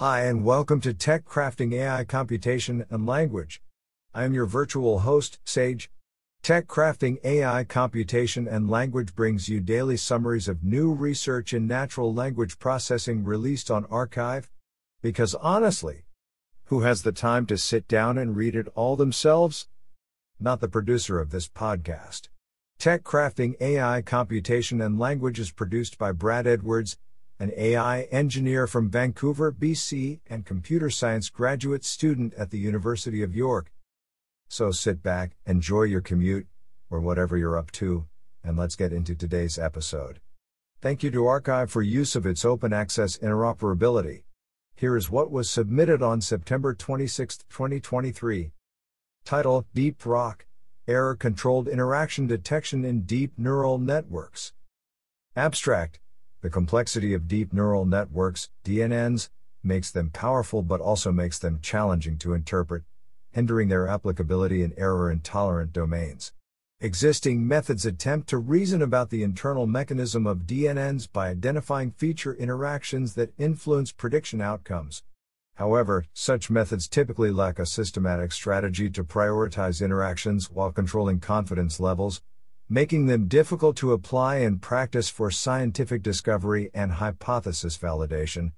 Hi, and welcome to Tech Crafting AI Computation and Language. I am your virtual host, Sage. Tech Crafting AI Computation and Language brings you daily summaries of new research in natural language processing released on arXiv. Because honestly, who has the time to sit down and read it all themselves? Not the producer of this podcast. Tech Crafting AI Computation and Language is produced by Brad Edwards, an AI engineer from Vancouver, BC, and computer science graduate student at the University of York. So sit back, enjoy your commute, or whatever you're up to, and let's get into today's episode. Thank you to arXiv for use of its open access interoperability. Here is what was submitted on September 26, 2023. Title DeepROCK Error Controlled Interaction Detection in Deep Neural Networks. Abstract The complexity of deep neural networks, DNNs, makes them powerful but also makes them challenging to interpret, hindering their applicability in error intolerant domains. Existing methods attempt to reason about the internal mechanism of DNNs by identifying feature interactions that influence prediction outcomes. However, such methods typically lack a systematic strategy to prioritize interactions while controlling confidence levels, making them difficult to apply in practice for scientific discovery and hypothesis validation.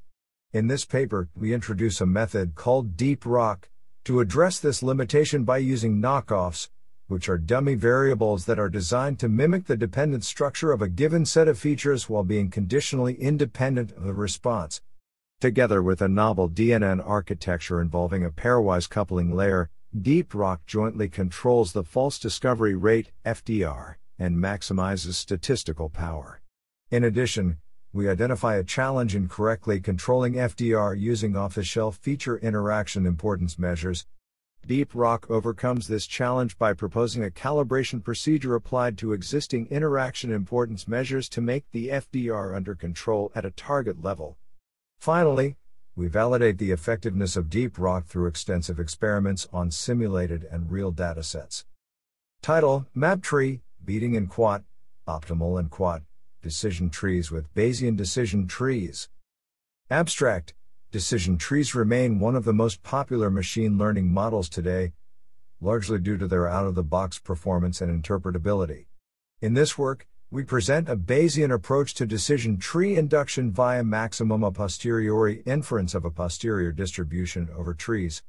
In this paper, we introduce a method called DeepROCK to address this limitation by using knockoffs, which are dummy variables that are designed to mimic the dependent structure of a given set of features while being conditionally independent of the response. Together with a novel DNN architecture involving a pairwise coupling layer, DeepROCK jointly controls the false discovery rate, FDR, and maximizes statistical power. In addition, we identify a challenge in correctly controlling FDR using off the shelf feature interaction importance measures. DeepROCK overcomes this challenge by proposing a calibration procedure applied to existing interaction importance measures to make the FDR under control at a target level. Finally, we validate the effectiveness of DeepROCK through extensive experiments on simulated and real datasets. Title MapTree, Beating and Quat, Optimal and Quat, Decision Trees with Bayesian Decision Trees. Abstract Decision trees remain one of the most popular machine learning models today, largely due to their out of the box performance and interpretability. In this work, we present a Bayesian approach to decision tree induction via maximum a posteriori inference of a posterior distribution over trees.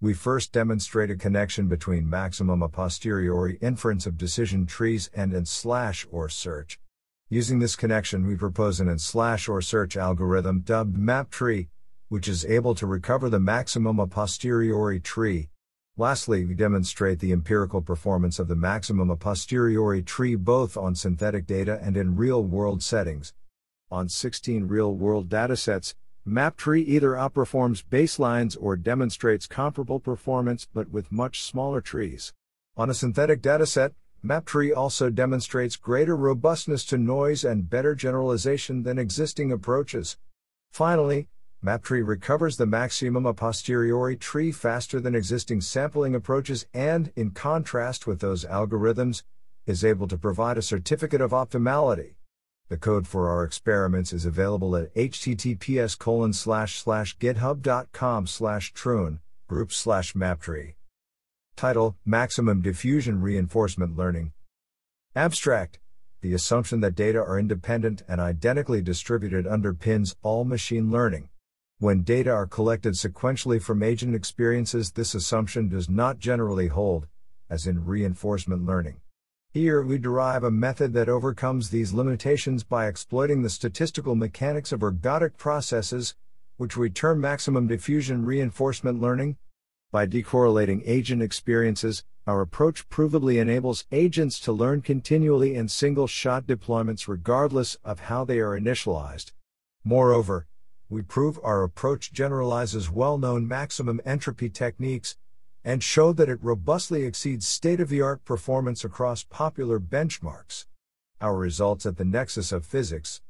We first demonstrate a connection between maximum a posteriori inference of decision trees and in slash or search. Using this connection, we propose an in slash or search algorithm dubbed MapTree, which is able to recover the maximum a posteriori tree, Lastly, we demonstrate the empirical performance of the maximum a posteriori tree both on synthetic data and in real world settings. On 16 real world datasets, MapTree either outperforms baselines or demonstrates comparable performance but with much smaller trees. On a synthetic dataset, MapTree also demonstrates greater robustness to noise and better generalization than existing approaches. Finally, MapTree recovers the maximum a posteriori tree faster than existing sampling approaches and, in contrast with those algorithms, is able to provide a certificate of optimality. The code for our experiments is available at https github.com slash Thrun group slash maptree. Title Maximum Diffusion Reinforcement Learning. Abstract The assumption that data are independent and identically distributed underpins all machine learning. When data are collected sequentially from agent experiences, this assumption does not generally hold, as in reinforcement learning. Here, we derive a method that overcomes these limitations by exploiting the statistical mechanics of ergodic processes, which we term maximum diffusion reinforcement learning. By decorrelating agent experiences, our approach provably enables agents to learn continually in single shot deployments regardless of how they are initialized. Moreover, we prove our approach generalizes well known maximum entropy techniques and show that it robustly exceeds state of the art performance across popular benchmarks. Our results at the nexus of physics,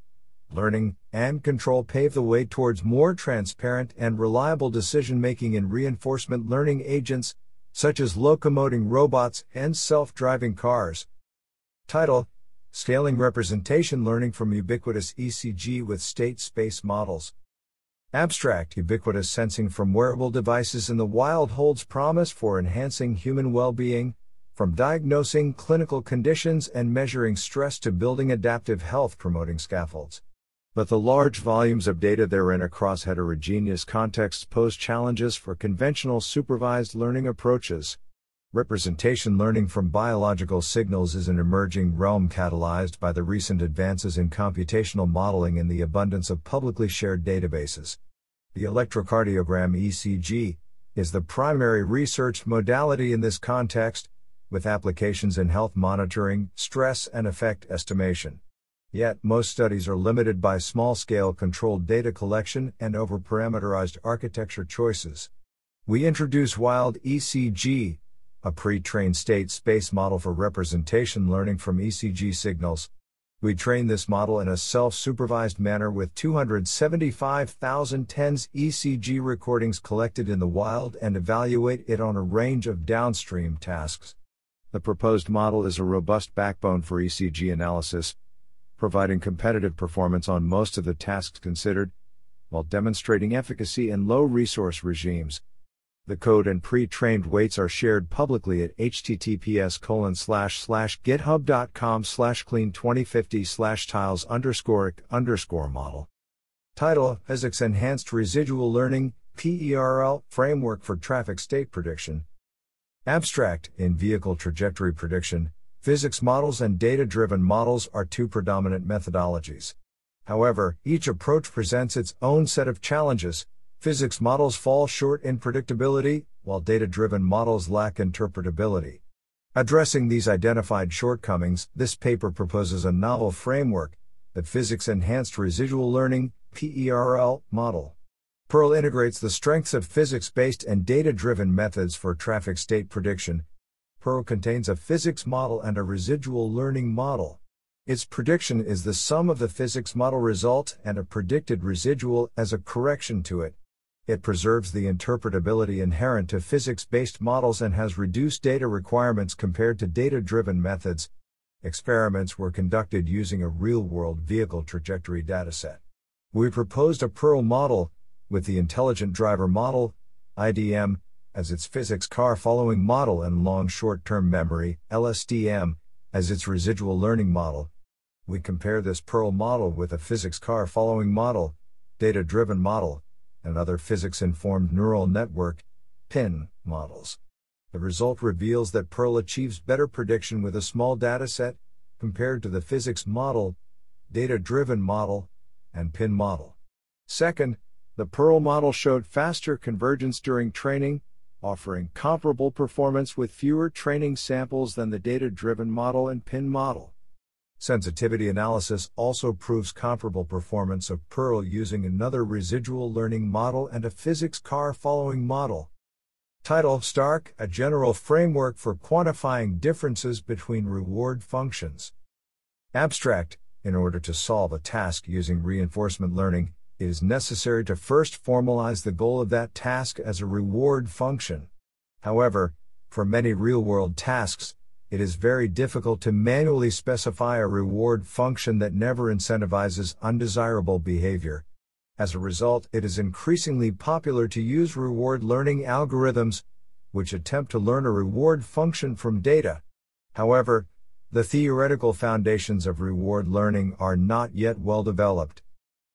learning, and control pave the way towards more transparent and reliable decision making in reinforcement learning agents, such as locomoting robots and self driving cars. Title Scaling Representation Learning from Ubiquitous ECG with State Space Models. Abstract ubiquitous sensing from wearable devices in the wild holds promise for enhancing human well being, from diagnosing clinical conditions and measuring stress to building adaptive health promoting scaffolds. But the large volumes of data therein across heterogeneous contexts pose challenges for conventional supervised learning approaches. Representation learning from biological signals is an emerging realm catalyzed by the recent advances in computational modeling and the abundance of publicly shared databases. The electrocardiogram ECG is the primary research modality in this context, with applications in health monitoring, stress, and effect estimation. Yet, most studies are limited by small scale controlled data collection and over parameterized architecture choices. We introduce Wild ECG, a pre trained state space model for representation learning from ECG signals. We train this model in a self supervised manner with 275,000 TENS ECG recordings collected in the wild and evaluate it on a range of downstream tasks. The proposed model is a robust backbone for ECG analysis, providing competitive performance on most of the tasks considered, while demonstrating efficacy in low resource regimes. The code and pre-trained weights are shared publicly at https colon slash slash github.com slash clean 2050 slash tiles underscore underscore model. Title Physics Enhanced Residual Learning PERL Framework for Traffic State Prediction. Abstract in Vehicle Trajectory Prediction, physics models and data driven models are two predominant methodologies. However, each approach presents its own set of challenges, Physics models fall short in predictability, while data driven models lack interpretability. Addressing these identified shortcomings, this paper proposes a novel framework, the Physics Enhanced Residual Learning PERL model. PERL integrates the strengths of physics based and data driven methods for traffic state prediction. PERL contains a physics model and a residual learning model. Its prediction is the sum of the physics model result and a predicted residual as a correction to it. It preserves the interpretability inherent to physics based models and has reduced data requirements compared to data driven methods. Experiments were conducted using a real world vehicle trajectory dataset. We proposed a PERL model, with the Intelligent Driver Model, IDM, as its physics car following model and long short term memory, LSTM, as its residual learning model. We compare this PERL model with a physics car following model, data driven model, and other physics informed neural network PINN models. The result reveals that PERL achieves better prediction with a small dataset compared to the physics model, data driven model, and PINN model. Second, the PERL model showed faster convergence during training, offering comparable performance with fewer training samples than the data driven model and PINN model. Sensitivity analysis also proves comparable performance of PERL using another residual learning model and a physics car following model. Title STARC A General Framework for Quantifying Differences Between Reward Functions. Abstract In order to solve a task using reinforcement learning, it is necessary to first formalize the goal of that task as a reward function. However, for many real world tasks, it is very difficult to manually specify a reward function that never incentivizes undesirable behavior. As a result, it is increasingly popular to use reward learning algorithms, which attempt to learn a reward function from data. However, the theoretical foundations of reward learning are not yet well developed.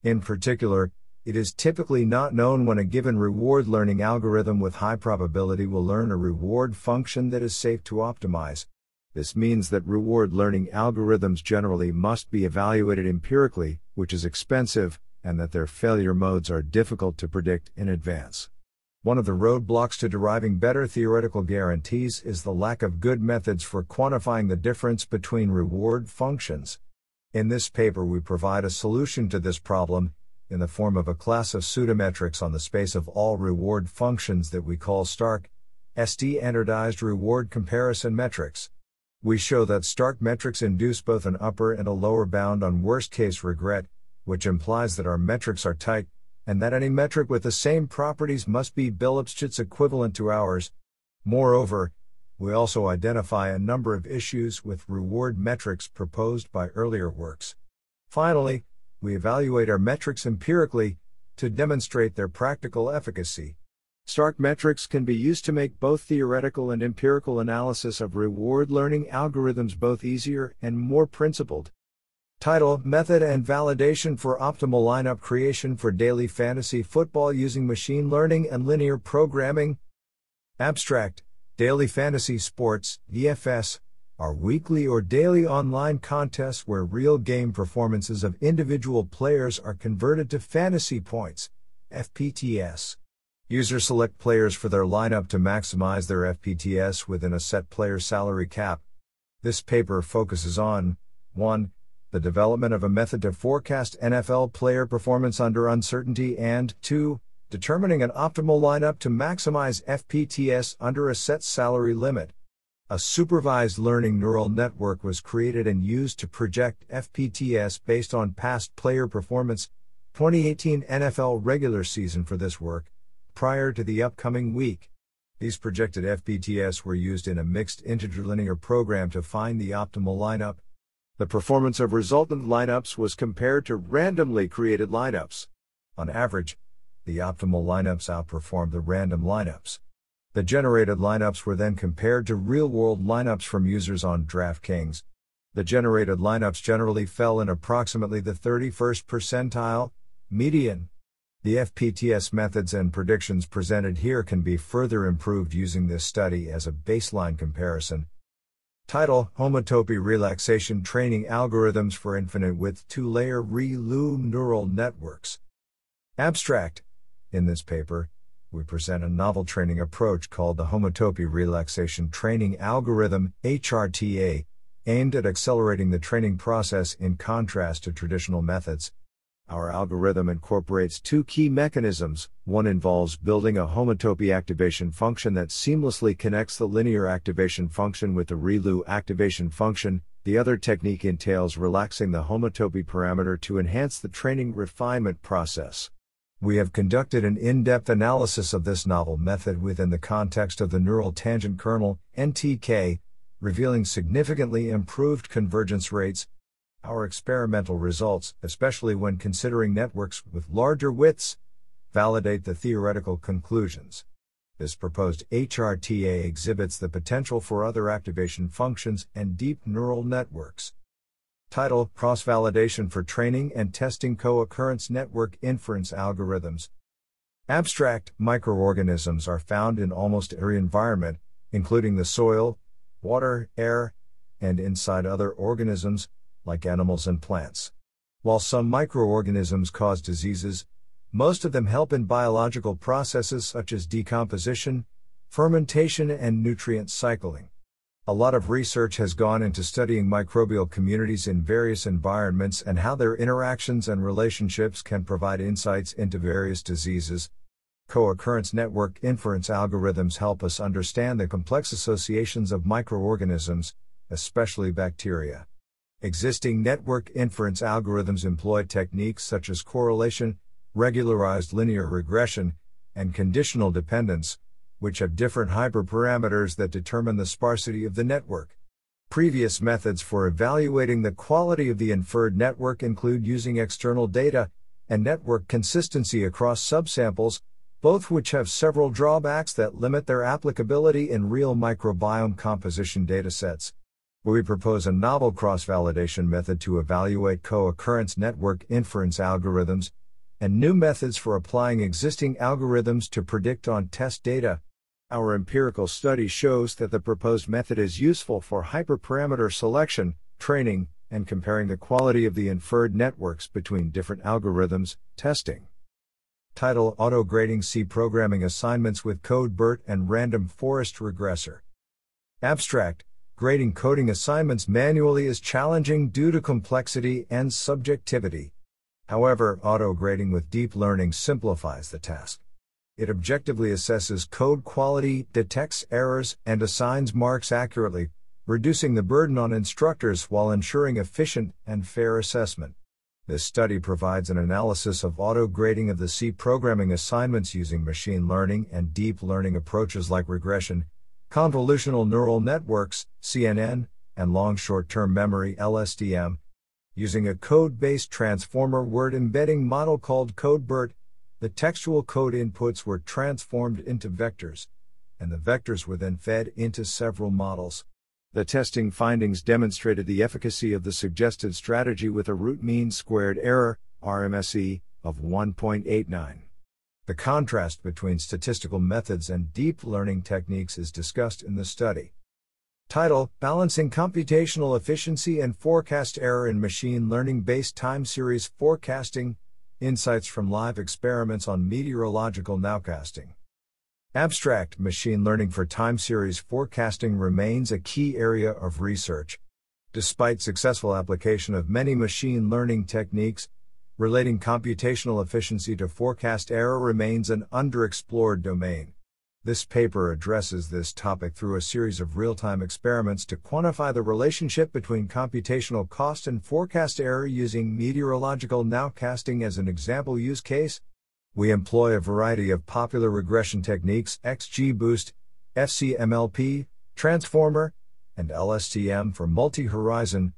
In particular, it is typically not known when a given reward learning algorithm with high probability will learn a reward function that is safe to optimize. This means that reward learning algorithms generally must be evaluated empirically, which is expensive, and that their failure modes are difficult to predict in advance. One of the roadblocks to deriving better theoretical guarantees is the lack of good methods for quantifying the difference between reward functions. In this paper, we provide a solution to this problem in the form of a class of pseudometrics on the space of all reward functions that we call STARC, ST standardized reward comparison metrics. We show that STARC metrics induce both an upper and a lower bound on worst case regret, which implies that our metrics are tight, and that any metric with the same properties must be Billups equivalent to ours. Moreover, we also identify a number of issues with reward metrics proposed by earlier works. Finally, we evaluate our metrics empirically, to demonstrate their practical efficacy. STARC metrics can be used to make both theoretical and empirical analysis of reward learning algorithms both easier and more principled. Title Method and Validation for Optimal Lineup Creation for Daily Fantasy Football Using Machine Learning and Linear Programming. Abstract Daily Fantasy Sports, DFS, are weekly or daily online contests where real game performances of individual players are converted to fantasy points, FPTS. Users select players for their lineup to maximize their FPTS within a set player salary cap. This paper focuses on 1 the development of a method to forecast NFL player performance under uncertainty, and 2. Determining an optimal lineup to maximize FPTS under a set salary limit. A supervised learning neural network was created and used to project FPTS based on past player performance. 2018 NFL regular season for this work, prior to the upcoming week. These projected FPTS were used in a mixed integer linear program to find the optimal lineup, the performance of resultant lineups was compared to randomly created lineups. On average, the optimal lineups outperformed the random lineups. The generated lineups were then compared to real world lineups from users on DraftKings. The generated lineups generally fell in approximately the 31st percentile, median. The FPTS methods and predictions presented here can be further improved using this study as a baseline comparison. Title Homotopy Relaxation Training Algorithms for Infinite Width Two Layer ReLU Neural Networks. Abstract In this paper, we present a novel training approach called the Homotopy Relaxation Training Algorithm, HRTA, aimed at accelerating the training process in contrast to traditional methods. Our algorithm incorporates two key mechanisms. One involves building a homotopy activation function that seamlessly connects the linear activation function with the ReLU activation function. The other technique entails relaxing the homotopy parameter to enhance the training refinement process. We have conducted an in depth analysis of this novel method within the context of the Neural Tangent Kernel, NTK, revealing significantly improved convergence rates, our experimental results, especially when considering networks with larger widths, validate the theoretical conclusions. This proposed HRTA exhibits the potential for other activation functions and deep neural networks. Title Cross Validation for Training and Testing Co occurrence Network Inference Algorithms. Abstract microorganisms are found in almost every environment, including the soil, water, air, and inside other organisms, like animals and plants. While some microorganisms cause diseases, most of them help in biological processes such as decomposition, fermentation, and nutrient cycling. A lot of research has gone into studying microbial communities in various environments and how their interactions and relationships can provide insights into various diseases. Co occurrence network inference algorithms help us understand the complex associations of microorganisms, especially bacteria. Existing network inference algorithms employ techniques such as correlation, regularized linear regression, and conditional dependence, which have different hyperparameters that determine the sparsity of the network. Previous methods for evaluating the quality of the inferred network include using external data and network consistency across subsamples, both which have several drawbacks that limit their applicability in real microbiome composition datasets where we propose a novel cross validation method to evaluate co occurrence network inference algorithms and new methods for applying existing algorithms to predict on test data. Our empirical study shows that the proposed method is useful for hyperparameter selection, training, and comparing the quality of the inferred networks between different algorithms, testing. Title Auto Grading C Programming Assignments with CodeBERT and Random Forest Regressor. Abstract grading coding assignments manually is challenging due to complexity and subjectivity. However, auto grading with deep learning simplifies the task. It objectively assesses code quality, detects errors, and assigns marks accurately, reducing the burden on instructors while ensuring efficient and fair assessment. This study provides an analysis of auto grading of the C programming assignments using machine learning and deep learning approaches like regression, convolutional neural networks, CNN, and long short term memory, LSTM, using a code based transformer word embedding model called CodeBERT. the textual code inputs were transformed into vectors, and the vectors were then fed into several models. The testing findings demonstrated the efficacy of the suggested strategy with a root mean squared error, RMSE, of 1.89. The contrast between statistical methods and deep learning techniques is discussed in the study. Title Balancing Computational Efficiency and Forecast Error in Machine Learning Based Time Series Forecasting Insights from Live Experiments on Meteorological Nowcasting. Abstract Machine learning for time series forecasting remains a key area of research. Despite successful application of many machine learning techniques, relating computational efficiency to forecast error remains an underexplored domain. This paper addresses this topic through a series of real time experiments to quantify the relationship between computational cost and forecast error using meteorological nowcasting as an example use case. We employ a variety of popular regression techniques XGBoost, FCMLP, Transformer, and LSTM for multi horizon,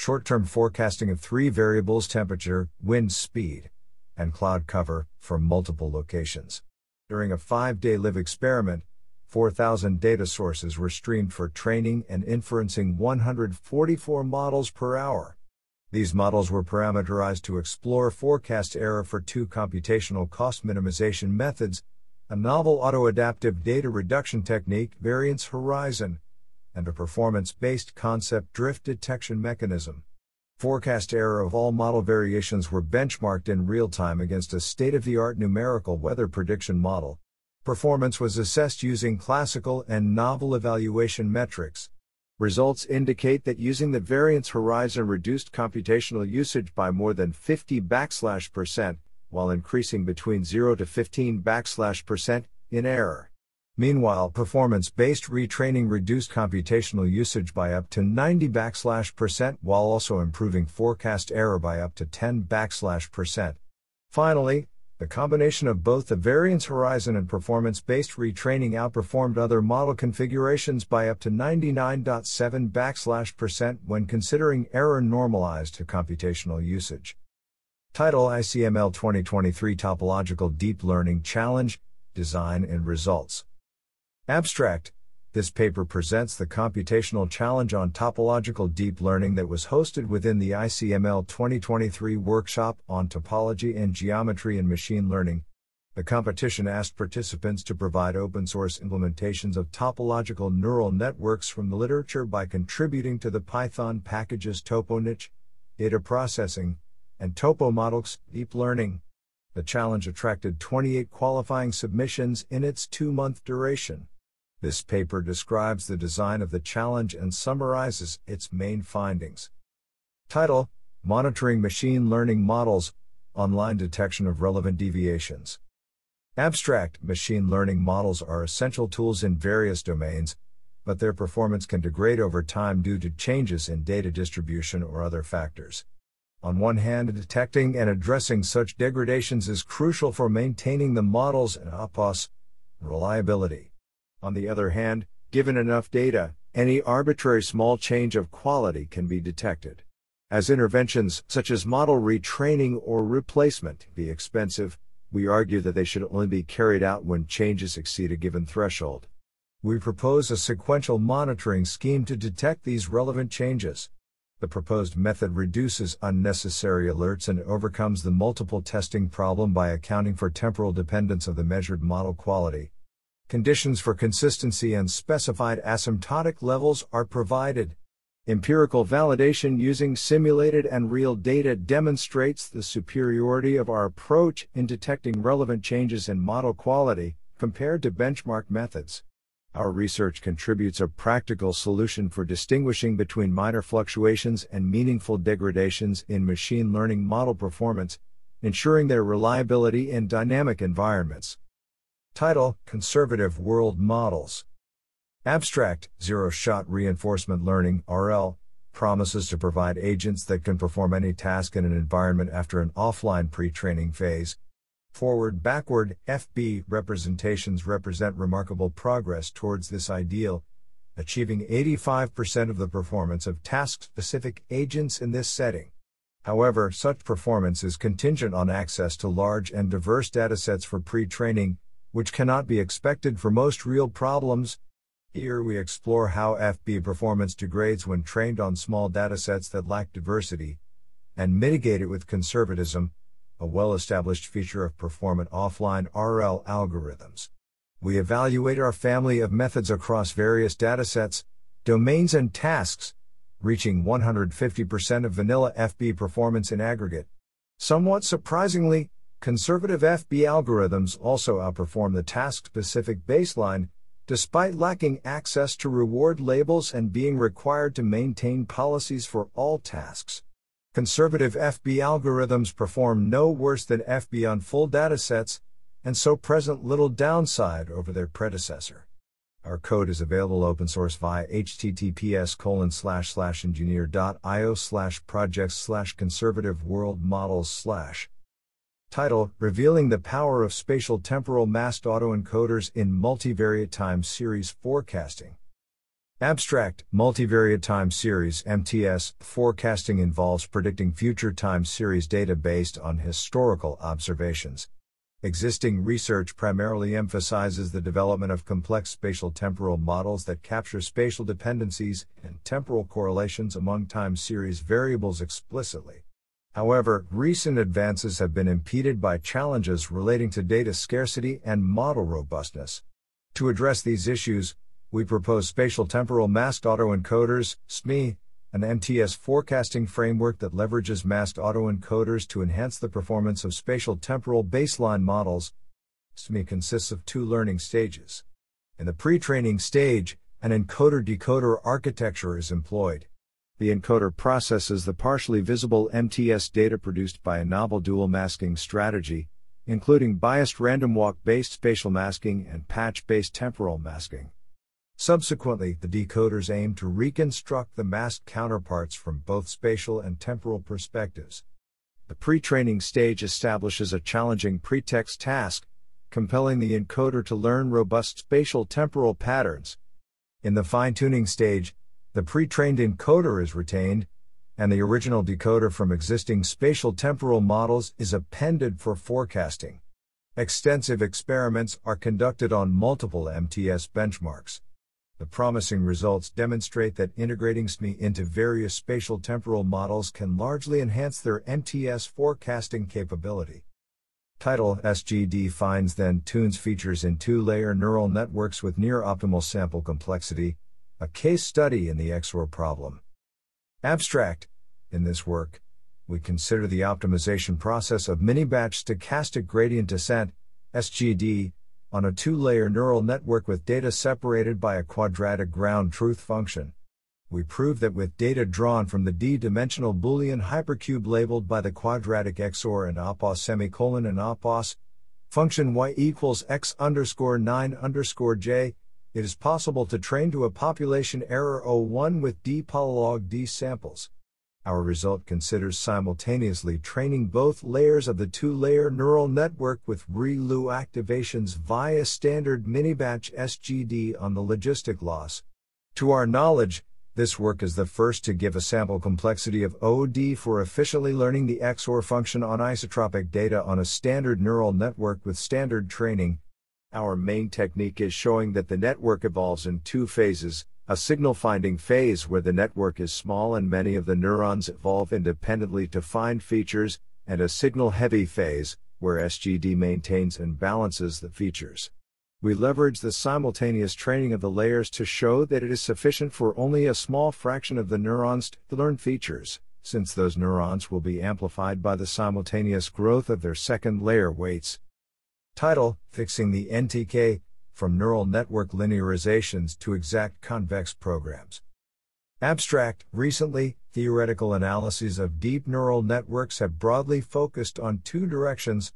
short term forecasting of three variables temperature, wind speed, and cloud cover for multiple locations. During a five day live experiment, 4,000 data sources were streamed for training and inferencing 144 models per hour. These models were parameterized to explore forecast error for two computational cost minimization methods a novel auto-adaptive data reduction technique, variance horizon, and a performance based concept drift detection mechanism. Forecast error of all model variations were benchmarked in real time against a state of the art numerical weather prediction model. Performance was assessed using classical and novel evaluation metrics. Results indicate that using the variance horizon reduced computational usage by more than 50 backslash percent, while increasing between 0 to 15 backslash percent in error. Meanwhile, performance-based retraining reduced computational usage by up to 90 backslash percent while also improving forecast error by up to 10 backslash percent. Finally, the combination of both the variance horizon and performance based retraining outperformed other model configurations by up to 99.7 backslash percent when considering error normalized to computational usage. Title ICML 2023 Topological Deep Learning Challenge Design and Results. Abstract this paper presents the computational challenge on topological deep learning that was hosted within the ICML 2023 workshop on topology and geometry in machine learning. The competition asked participants to provide open source implementations of topological neural networks from the literature by contributing to the Python packages TopoNetX, data processing, and TopoModelX, deep learning. The challenge attracted 28 qualifying submissions in its two month duration. This paper describes the design of the challenge and summarizes its main findings. Title Monitoring Machine Learning Models Online Detection of Relevant Deviations. Abstract machine learning models are essential tools in various domains, but their performance can degrade over time due to changes in data distribution or other factors. On one hand, detecting and addressing such degradations is crucial for maintaining the model's and APOS reliability. On the other hand, given enough data, any arbitrary small change of quality can be detected. As interventions such as model retraining or replacement be expensive, we argue that they should only be carried out when changes exceed a given threshold. We propose a sequential monitoring scheme to detect these relevant changes. The proposed method reduces unnecessary alerts and overcomes the multiple testing problem by accounting for temporal dependence of the measured model quality, Conditions for consistency and specified asymptotic levels are provided. Empirical validation using simulated and real data demonstrates the superiority of our approach in detecting relevant changes in model quality compared to benchmark methods. Our research contributes a practical solution for distinguishing between minor fluctuations and meaningful degradations in machine learning model performance, ensuring their reliability in dynamic environments. Title Conservative World Models. Abstract Zero Shot Reinforcement Learning RL promises to provide agents that can perform any task in an environment after an offline pre training phase. Forward backward FB representations represent remarkable progress towards this ideal, achieving 85% of the performance of task specific agents in this setting. However, such performance is contingent on access to large and diverse datasets for pre training, which cannot be expected for most real problems. Here we explore how FB performance degrades when trained on small datasets that lack diversity, and mitigate it with conservatism, a well established feature of performant offline RL algorithms. We evaluate our family of methods across various datasets, domains, and tasks reaching 150% of vanilla FB performance in aggregate. Somewhat surprisingly, conservative FB algorithms also outperform the task specific baseline, despite lacking access to reward labels and being required to maintain policies for all tasks. Conservative FB algorithms perform no worse than FB on full datasets, and so present little downside over their predecessor. Our code is available open source via https colon slash slash enjeeneer.io slash projects slash conservative world models slash. Title Revealing the Power of Spatial Temporal Masked Autoencoders in Multivariate Time Series Forecasting. Abstract Multivariate Time Series MTS forecasting involves predicting future time series data based on historical observations. Existing research primarily emphasizes the development of complex spatial temporal models that capture spatial dependencies and temporal correlations among time series variables explicitly. However, recent advances have been impeded by challenges relating to data scarcity and model robustness. To address these issues, we propose spatial temporal masked autoencoders, SME, an MTS forecasting framework that leverages masked autoencoders to enhance the performance of spatial temporal baseline models. SME consists of two learning stages. In the pre training stage, an encoder decoder architecture is employed. The encoder processes the partially visible MTS data produced by a novel dual masking strategy, including biased random walk based spatial masking and patch based temporal masking. Subsequently, the decoders aim to reconstruct the masked counterparts from both spatial and temporal perspectives. The pre training stage establishes a challenging pretext task, compelling the encoder to learn robust spatial temporal patterns. In the fine tuning stage, the pre trained encoder is retained, and the original decoder from existing spatial temporal models is appended for forecasting. Extensive experiments are conducted on multiple MTS benchmarks. The promising results demonstrate that integrating SME into various spatial temporal models can largely enhance their MTS forecasting capability. Title SGD finds then tunes features in two layer neural networks with near optimal sample complexity, a case study in the XOR problem. Abstract In this work, we consider the optimization process of mini batch stochastic gradient descent, SGD, on a two layer neural network with data separated by a quadratic ground truth function. We prove that with data drawn from the d dimensional Boolean hypercube labeled by the quadratic XOR and APOS semicolon and APOS, function y equals x underscore 9 underscore j, it is possible to train to a population error O1 with d polylog d samples. Our result considers simultaneously training both layers of the two layer neural network with ReLU activations via standard minibatch SGD on the logistic loss. To our knowledge, this work is the first to give a sample complexity of OD for efficiently learning the XOR function on isotropic data on a standard neural network with standard training. Our main technique is showing that the network evolves in two phases a signal finding phase where the network is small and many of the neurons evolve independently to find features, and a signal heavy phase where SGD maintains and balances the features. We leverage the simultaneous training of the layers to show that it is sufficient for only a small fraction of the neurons to learn features, since those neurons will be amplified by the simultaneous growth of their second layer weights. Title Fixing the NTK from neural network linearizations to exact convex programs. Abstract Recently, theoretical analyses of deep neural networks have broadly focused on two directions.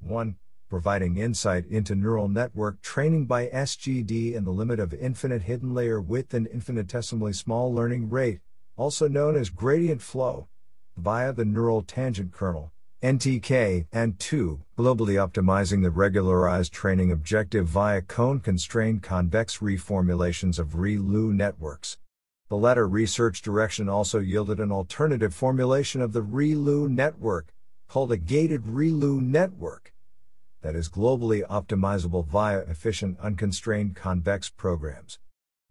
1. Providing insight into neural network training by SGD and the limit of infinite hidden layer width and infinitesimally small learning rate, also known as gradient flow, via the neural tangent kernel. NTK, and 2. Globally optimizing the regularized training objective via cone constrained convex reformulations of ReLU networks. The latter research direction also yielded an alternative formulation of the ReLU network, called a gated ReLU network, that is globally optimizable via efficient unconstrained convex programs.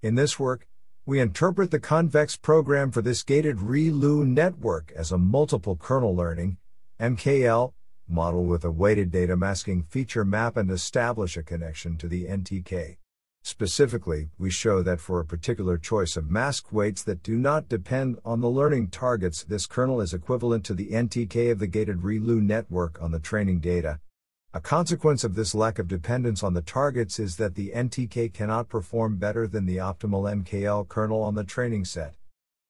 In this work, we interpret the convex program for this gated ReLU network as a multiple kernel learning MKL model with a weighted data masking feature map and establish a connection to the NTK. Specifically, we show that for a particular choice of mask weights that do not depend on the learning targets, this kernel is equivalent to the NTK of the gated ReLU network on the training data, a consequence of this lack of dependence on the targets is that the NTK cannot perform better than the optimal MKL kernel on the training set.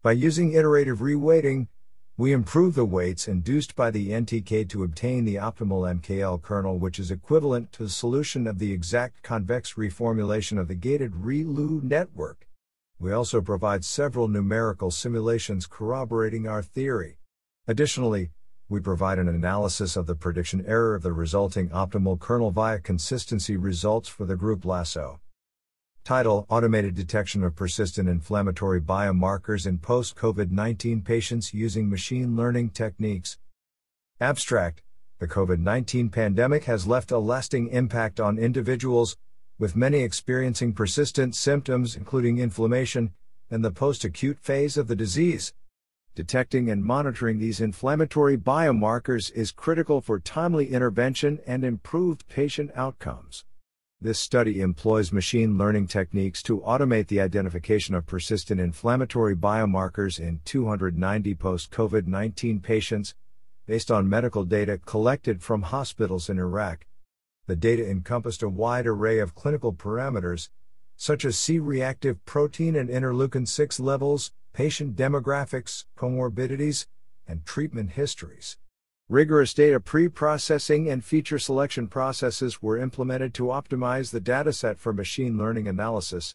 By using iterative reweighting, we improve the weights induced by the NTK to obtain the optimal MKL kernel, which is equivalent to the solution of the exact convex reformulation of the gated ReLU network. We also provide several numerical simulations corroborating our theory. Additionally, we provide an analysis of the prediction error of the resulting optimal kernel via consistency results for the group Lasso. Title Automated Detection of Persistent Inflammatory Biomarkers in Post COVID 19 Patients Using Machine Learning Techniques. Abstract The COVID 19 pandemic has left a lasting impact on individuals, with many experiencing persistent symptoms, including inflammation, and the post acute phase of the disease. Detecting and monitoring these inflammatory biomarkers is critical for timely intervention and improved patient outcomes. This study employs machine learning techniques to automate the identification of persistent inflammatory biomarkers in 290 post COVID 19 patients, based on medical data collected from hospitals in Iraq. The data encompassed a wide array of clinical parameters, such as C reactive protein and interleukin 6 levels, patient demographics, comorbidities, and treatment histories. Rigorous data pre processing and feature selection processes were implemented to optimize the dataset for machine learning analysis.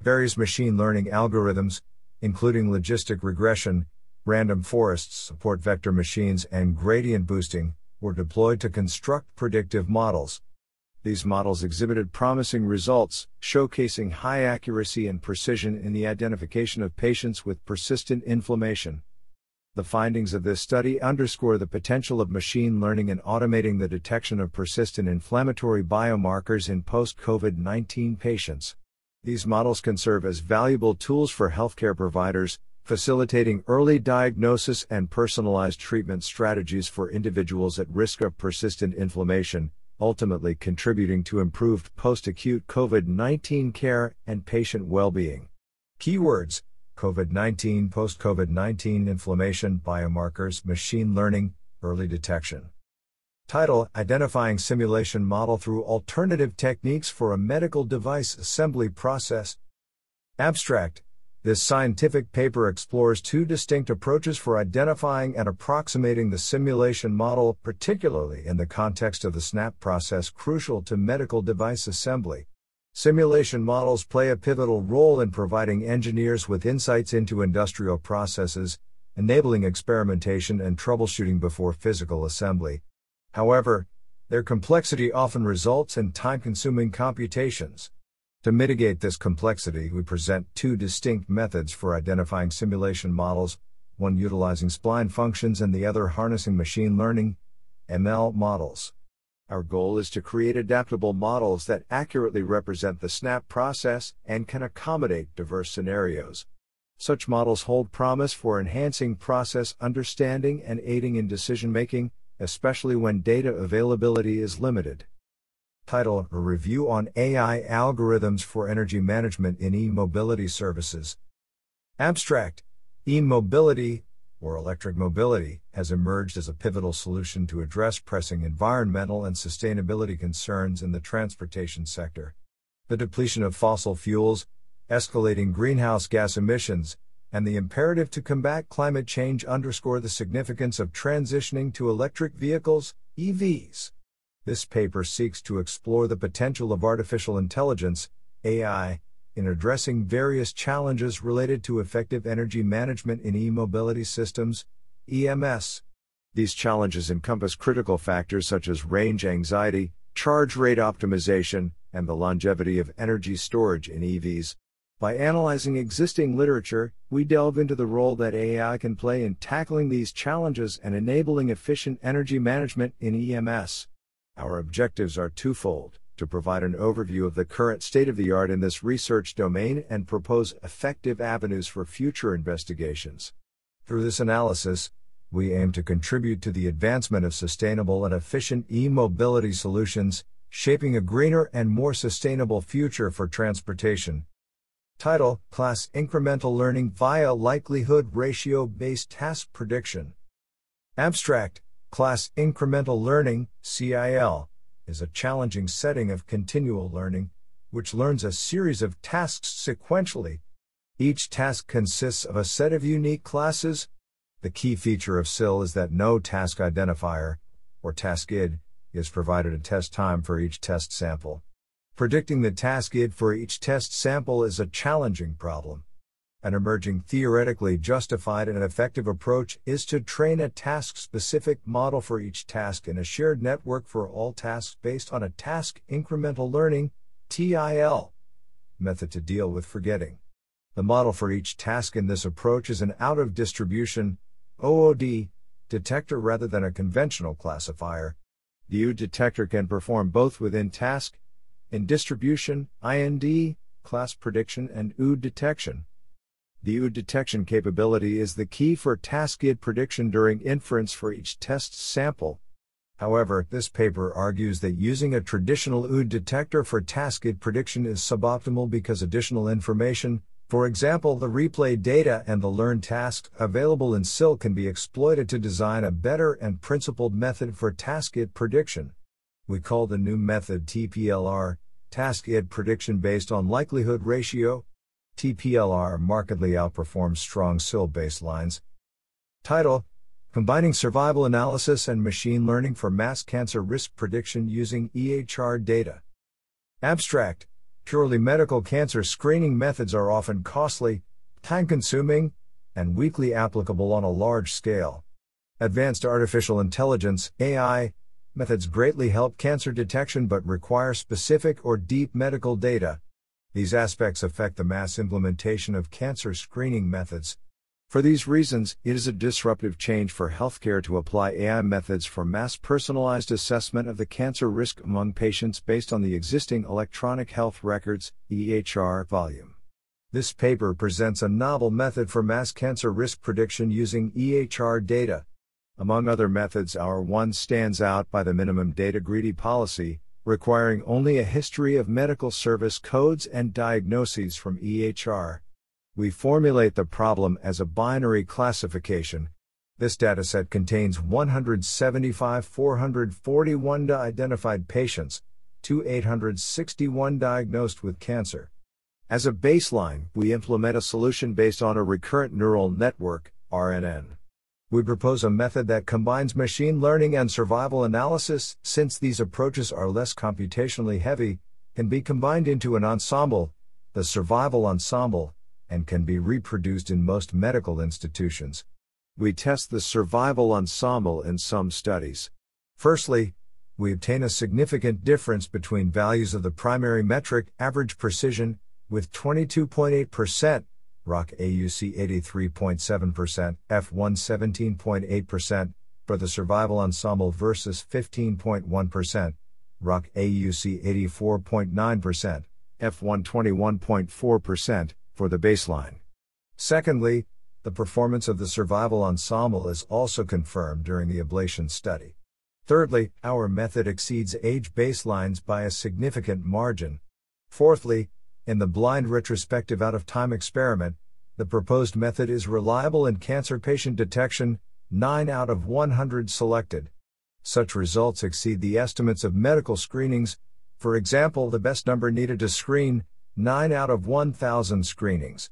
Various machine learning algorithms, including logistic regression, random forests, support vector machines, and gradient boosting, were deployed to construct predictive models. These models exhibited promising results, showcasing high accuracy and precision in the identification of patients with persistent inflammation. The findings of this study underscore the potential of machine learning in automating the detection of persistent inflammatory biomarkers in post COVID 19 patients. These models can serve as valuable tools for healthcare providers, facilitating early diagnosis and personalized treatment strategies for individuals at risk of persistent inflammation, ultimately contributing to improved post acute COVID 19 care and patient well being. Keywords COVID 19, post COVID 19 inflammation, biomarkers, machine learning, early detection. Title Identifying Simulation Model Through Alternative Techniques for a Medical Device Assembly Process. Abstract this scientific paper explores two distinct approaches for identifying and approximating the simulation model, particularly in the context of the SNAP process crucial to medical device assembly. Simulation models play a pivotal role in providing engineers with insights into industrial processes, enabling experimentation and troubleshooting before physical assembly. However, their complexity often results in time consuming computations. To mitigate this complexity, we present two distinct methods for identifying simulation models, one utilizing spline functions and the other harnessing machine learning ML models. Our goal is to create adaptable models that accurately represent the SNAP process and can accommodate diverse scenarios. Such models hold promise for enhancing process understanding and aiding in decision making, especially when data availability is limited. Title A Review on AI Algorithms for Energy Management in E Mobility Services. Abstract E Mobility, or electric mobility, has emerged as a pivotal solution to address pressing environmental and sustainability concerns in the transportation sector. The depletion of fossil fuels, escalating greenhouse gas emissions, and the imperative to combat climate change underscore the significance of transitioning to electric vehicles, EVs. This paper seeks to explore the potential of artificial intelligence, AI, in addressing various challenges related to effective energy management in e mobility systems, EMS. These challenges encompass critical factors such as range anxiety, charge rate optimization, and the longevity of energy storage in EVs. By analyzing existing literature, we delve into the role that AI can play in tackling these challenges and enabling efficient energy management in EMS. Our objectives are twofold to provide an overview of the current state of the art in this research domain and propose effective avenues for future investigations. Through this analysis, we aim to contribute to the advancement of sustainable and efficient e mobility solutions, shaping a greener and more sustainable future for transportation. Title Class Incremental Learning via Likelihood Ratio Based Task Prediction. Abstract Class Incremental Learning, CIL, is a challenging setting of continual learning, which learns a series of tasks sequentially. Each task consists of a set of unique classes, the key feature of CIL is that no task identifier, or task ID, is provided at test time for each test sample. Predicting the task ID for each test sample is a challenging problem. An emerging theoretically justified and effective approach is to train a task specific model for each task in a shared network for all tasks based on a task incremental learning TIL method to deal with forgetting. The model for each task in this approach is an out of distribution OOD detector rather than a conventional classifier. The OOD detector can perform both within task, in distribution, IND, class prediction, and OOD detection. The OOD detection capability is the key for task ID prediction during inference for each test sample. However, this paper argues that using a traditional OOD detector for task ID prediction is suboptimal because additional information, for example, the replay data and the learned tasks available in CIL can be exploited to design a better and principled method for task ID prediction. We call the new method TPLR, task ID prediction based on likelihood ratio. TPLR markedly outperforms strong CIL baselines. Title Combining Survival Analysis and Machine Learning for Mass Cancer Risk Prediction Using EHR Data. Abstract Purely medical cancer screening methods are often costly, time consuming, and weakly applicable on a large scale. Advanced artificial intelligence, AI, methods greatly help cancer detection but require specific or deep medical data. These aspects affect the mass implementation of cancer screening methods, for these reasons, it is a disruptive change for healthcare to apply AI methods for mass personalized assessment of the cancer risk among patients based on the existing electronic health records EHR volume. This paper presents a novel method for mass cancer risk prediction using EHR data. Among other methods, our one stands out by the minimum data greedy policy, requiring only a history of medical service codes and diagnoses from EHR we formulate the problem as a binary classification. This dataset contains 175 441 identified patients, to 861 diagnosed with cancer. As a baseline, we implement a solution based on a recurrent neural network, RNN. We propose a method that combines machine learning and survival analysis, since these approaches are less computationally heavy, can be combined into an ensemble, the survival ensemble, and can be reproduced in most medical institutions. We test the survival ensemble in some studies. Firstly, we obtain a significant difference between values of the primary metric, average precision, with 22.8%, ROC AUC 83.7%, F1 17.8%, for the survival ensemble versus 15.1%, ROC AUC 84.9%, F1 21.4%, for the baseline. Secondly, the performance of the survival ensemble is also confirmed during the ablation study. Thirdly, our method exceeds age baselines by a significant margin. Fourthly, in the blind retrospective out of time experiment, the proposed method is reliable in cancer patient detection, 9 out of 100 selected. Such results exceed the estimates of medical screenings, for example, the best number needed to screen 9 out of 1,000 screenings.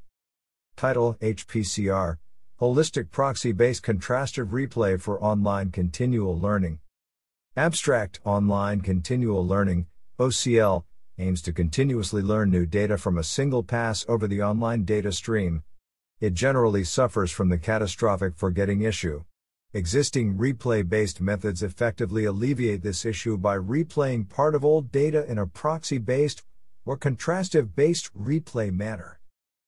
Title HPCR Holistic Proxy Based Contrastive Replay for Online Continual Learning. Abstract Online Continual Learning, OCL, aims to continuously learn new data from a single pass over the online data stream. It generally suffers from the catastrophic forgetting issue. Existing replay based methods effectively alleviate this issue by replaying part of old data in a proxy based or contrastive based replay manner.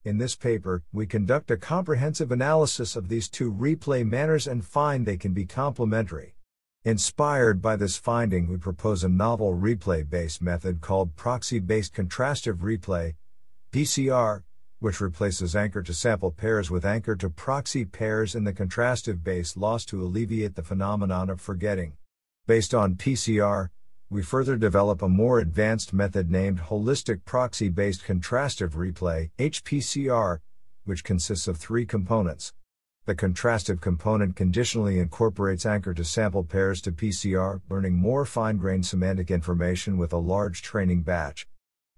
In this paper, we conduct a comprehensive analysis of these two replay manners and find they can be complementary. Inspired by this finding, we propose a novel replay based method called proxy based contrastive replay, PCR, which replaces anchor to sample pairs with anchor to proxy pairs in the contrastive base loss to alleviate the phenomenon of forgetting. Based on PCR, we further develop a more advanced method named Holistic Proxy Based Contrastive Replay, HPCR, which consists of three components. The contrastive component conditionally incorporates anchor to sample pairs to PCR, learning more fine grained semantic information with a large training batch.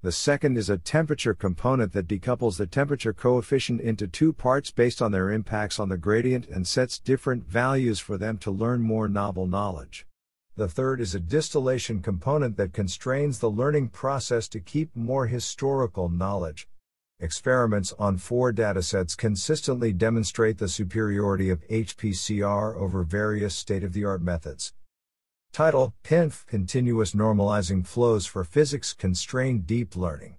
The second is a temperature component that decouples the temperature coefficient into two parts based on their impacts on the gradient and sets different values for them to learn more novel knowledge. The third is a distillation component that constrains the learning process to keep more historical knowledge. Experiments on four datasets consistently demonstrate the superiority of HPCR over various state of the art methods. Title PINF Continuous Normalizing Flows for Physics Constrained Deep Learning.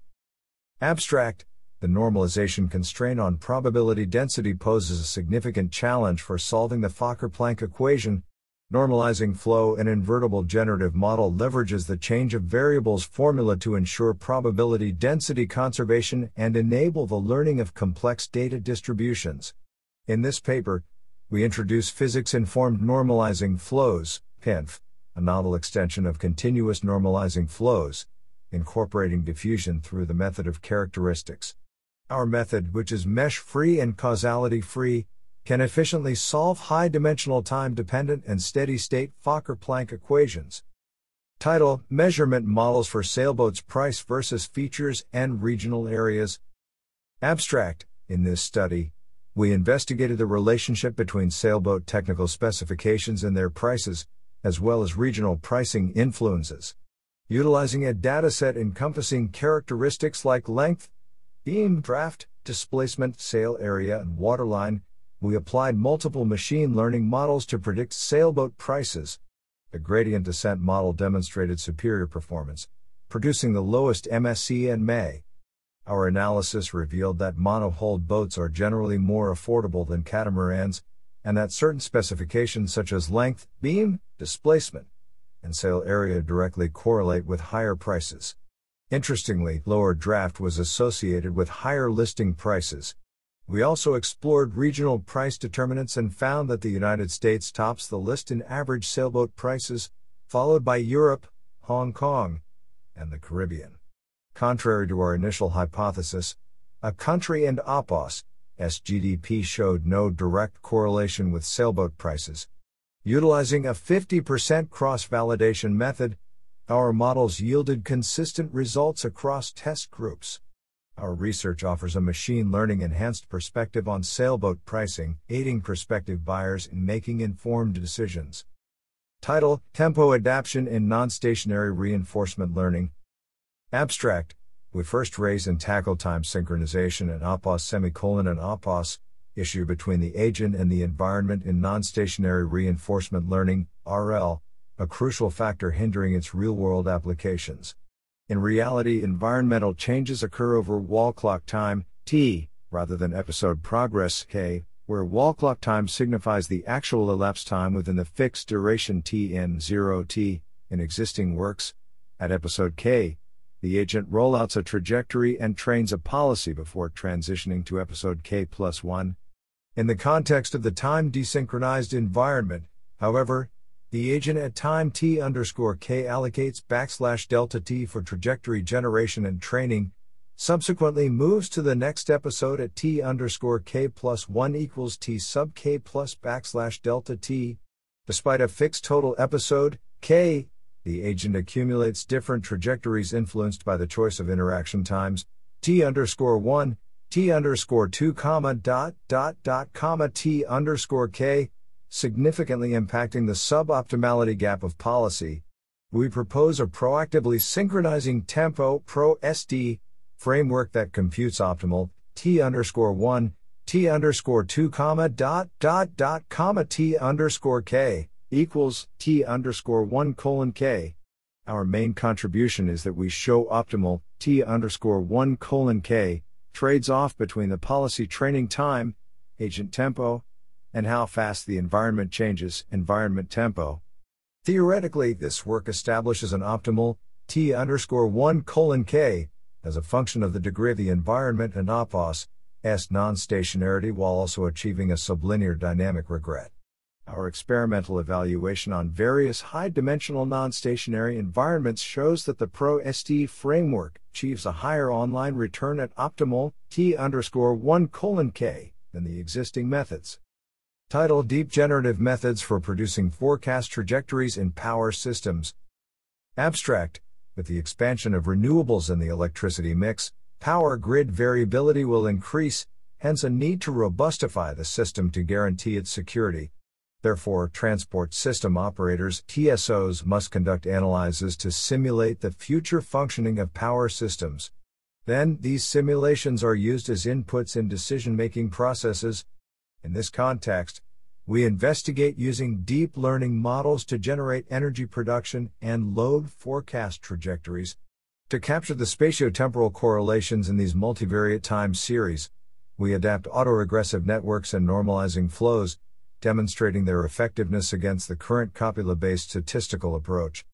Abstract The normalization constraint on probability density poses a significant challenge for solving the Fokker Planck equation, Normalizing flow an invertible generative model leverages the change of variables formula to ensure probability density conservation and enable the learning of complex data distributions. In this paper, we introduce physics informed normalizing flows, PINF, a novel extension of continuous normalizing flows, incorporating diffusion through the method of characteristics. Our method, which is mesh free and causality free, can efficiently solve high dimensional time dependent and steady state Fokker Planck equations. Title Measurement Models for Sailboats Price versus Features and Regional Areas. Abstract In this study, we investigated the relationship between sailboat technical specifications and their prices, as well as regional pricing influences. Utilizing a dataset encompassing characteristics like length, beam draft, displacement, sail area, and waterline, we applied multiple machine learning models to predict sailboat prices. The gradient descent model demonstrated superior performance, producing the lowest MSE and MAE. Our analysis revealed that monohulled boats are generally more affordable than catamarans, and that certain specifications such as length, beam, displacement, and sail area directly correlate with higher prices. Interestingly, lower draft was associated with higher listing prices. We also explored regional price determinants and found that the United States tops the list in average sailboat prices, followed by Europe, Hong Kong, and the Caribbean. Contrary to our initial hypothesis, a country and APOS, SGDP showed no direct correlation with sailboat prices. Utilizing a 50% cross validation method, our models yielded consistent results across test groups. Our research offers a machine learning enhanced perspective on sailboat pricing, aiding prospective buyers in making informed decisions. Title Tempo Adaptation in Non Stationary Reinforcement Learning. Abstract We first raise and tackle time synchronization and APOS semicolon and APOS issue between the agent and the environment in non stationary reinforcement learning, RL, a crucial factor hindering its real world applications. In reality, environmental changes occur over wall clock time, T, rather than episode progress, K, where wall clock time signifies the actual elapsed time within the fixed duration T in 0T in existing works. At episode K, the agent rollouts a trajectory and trains a policy before transitioning to episode K plus 1. In the context of the time desynchronized environment, however, the agent at time t underscore k allocates backslash delta t for trajectory generation and training, subsequently moves to the next episode at t underscore k plus 1 equals t sub k plus backslash delta t. Despite a fixed total episode, k, the agent accumulates different trajectories influenced by the choice of interaction times, t underscore 1, t underscore 2 comma dot dot dot comma t underscore k, significantly impacting the suboptimality gap of policy, we propose a proactively synchronizing tempo pro ST framework that computes optimal t underscore 1 t underscore 2 comma dot dot dot comma t underscore k equals t underscore 1 colon k. Our main contribution is that we show optimal t underscore 1 colon k trades off between the policy training time, agent tempo, and how fast the environment changes, environment tempo. Theoretically, this work establishes an optimal T underscore 1 colon K as a function of the degree of the environment and opos S non-stationarity while also achieving a sublinear dynamic regret. Our experimental evaluation on various high-dimensional non-stationary environments shows that the Pro-ST framework achieves a higher online return at optimal T underscore 1 colon K than the existing methods. Title Deep Generative Methods for Producing Forecast Trajectories in Power Systems. Abstract With the expansion of renewables in the electricity mix, power grid variability will increase, hence a need to robustify the system to guarantee its security. Therefore, transport system operators TSOs must conduct analyses to simulate the future functioning of power systems. Then, these simulations are used as inputs in decision making processes. In this context, we investigate using deep learning models to generate energy production and load forecast trajectories. To capture the spatiotemporal correlations in these multivariate time series, we adapt autoregressive networks and normalizing flows demonstrating their effectiveness against the current copula based statistical approach.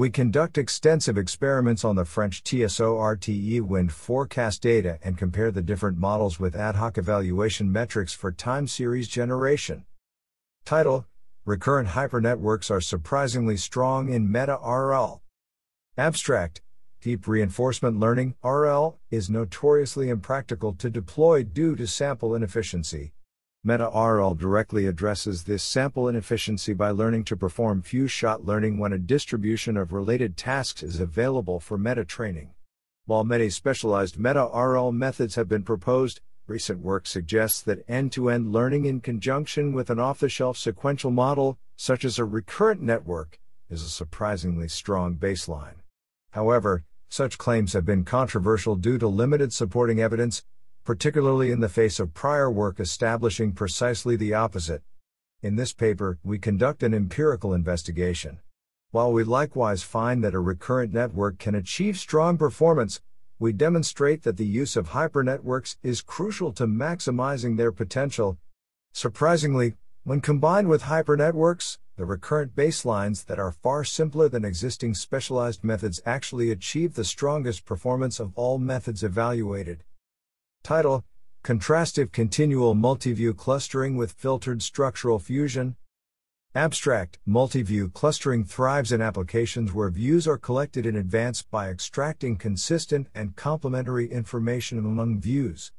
We conduct extensive experiments on the French TSO RTE wind forecast data and compare the different models with ad hoc evaluation metrics for time series generation. Title Recurrent hypernetworks are surprisingly strong in meta RL. Abstract Deep reinforcement learning RL is notoriously impractical to deploy due to sample inefficiency. MetaRL directly addresses this sample inefficiency by learning to perform few shot learning when a distribution of related tasks is available for meta training. While many specialized MetaRL methods have been proposed, recent work suggests that end to end learning in conjunction with an off the shelf sequential model, such as a recurrent network, is a surprisingly strong baseline. However, such claims have been controversial due to limited supporting evidence, particularly in the face of prior work establishing precisely the opposite. In this paper, we conduct an empirical investigation. While we likewise find that a recurrent network can achieve strong performance, we demonstrate that the use of hypernetworks is crucial to maximizing their potential. Surprisingly, when combined with hypernetworks, the recurrent baselines that are far simpler than existing specialized methods actually achieve the strongest performance of all methods evaluated. Title Contrastive Continual Multiview Clustering with Filtered Structural Fusion. Abstract Multiview clustering thrives in applications where views are collected in advance by extracting consistent and complementary information among views.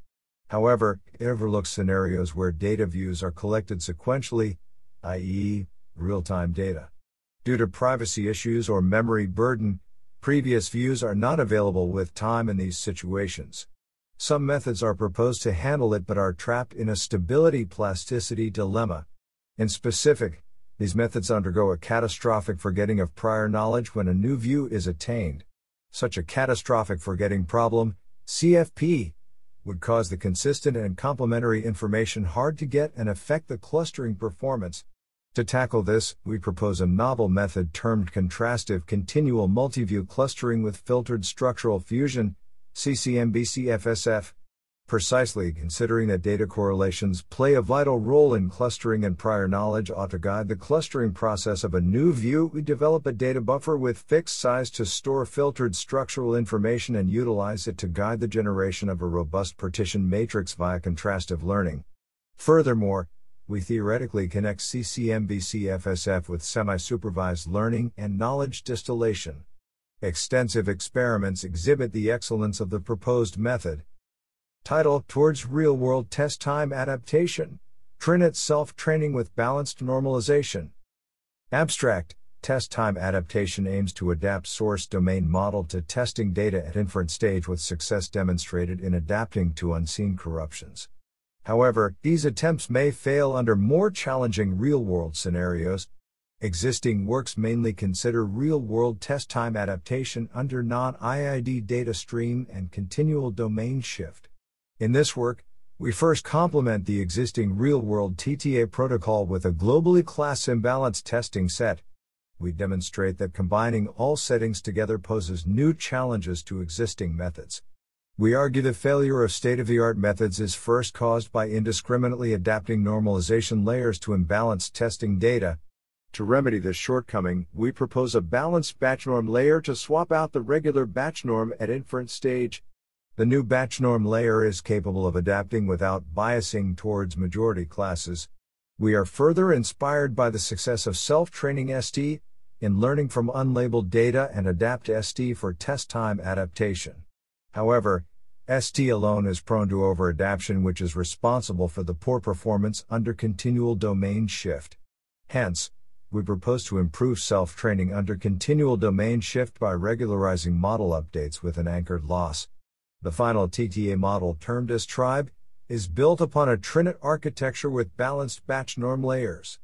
However, it overlooks scenarios where data views are collected sequentially, i.e., real time data. Due to privacy issues or memory burden, previous views are not available with time in these situations. Some methods are proposed to handle it but are trapped in a stability plasticity dilemma. In specific, these methods undergo a catastrophic forgetting of prior knowledge when a new view is attained. Such a catastrophic forgetting problem, CFP, would cause the consistent and complementary information hard to get and affect the clustering performance. To tackle this, we propose a novel method termed contrastive continual multiview clustering with filtered structural fusion, CCMVCFSF, precisely considering that data correlations play a vital role in clustering and prior knowledge ought to guide the clustering process of a new view. We develop a data buffer with fixed size to store filtered structural information and utilize it to guide the generation of a robust partition matrix via contrastive learning. Furthermore, we theoretically connect CCMVCFSF with semi supervised learning and knowledge distillation. Extensive experiments exhibit the excellence of the proposed method. Title Towards Real World Test Time Adaptation Trinet Self Training with Balanced Normalization. Abstract Test time adaptation aims to adapt source domain model to testing data at inference stage with success demonstrated in adapting to unseen corruptions. However, these attempts may fail under more challenging real world scenarios, Existing works mainly consider real world test time adaptation under non IID data stream and continual domain shift. In this work, we first complement the existing real world TTA protocol with a globally class imbalance testing set. We demonstrate that combining all settings together poses new challenges to existing methods. We argue the failure of state of the art methods is first caused by indiscriminately adapting normalization layers to imbalanced testing data. To remedy this shortcoming, we propose a balanced batch norm layer to swap out the regular batch norm at inference stage. The new batch norm layer is capable of adapting without biasing towards majority classes. We are further inspired by the success of self training ST in learning from unlabeled data and adapt ST for test time adaptation. However, ST alone is prone to overadaptation, which is responsible for the poor performance under continual domain shift. Hence, we propose to improve self training under continual domain shift by regularizing model updates with an anchored loss. The final TTA model, termed as Tribe, is built upon a Trinet architecture with balanced batch norm layers.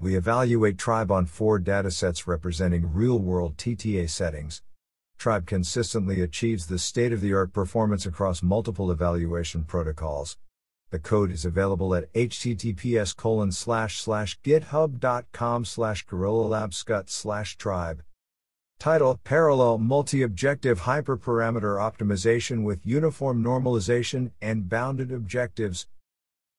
We evaluate Tribe on four datasets representing real world TTA settings. Tribe consistently achieves the state of the art performance across multiple evaluation protocols. The code is available at https colon slash slash github.com slash gorillalabscut slash tribe. Title Parallel Multi Objective Hyperparameter Optimization with Uniform Normalization and Bounded Objectives.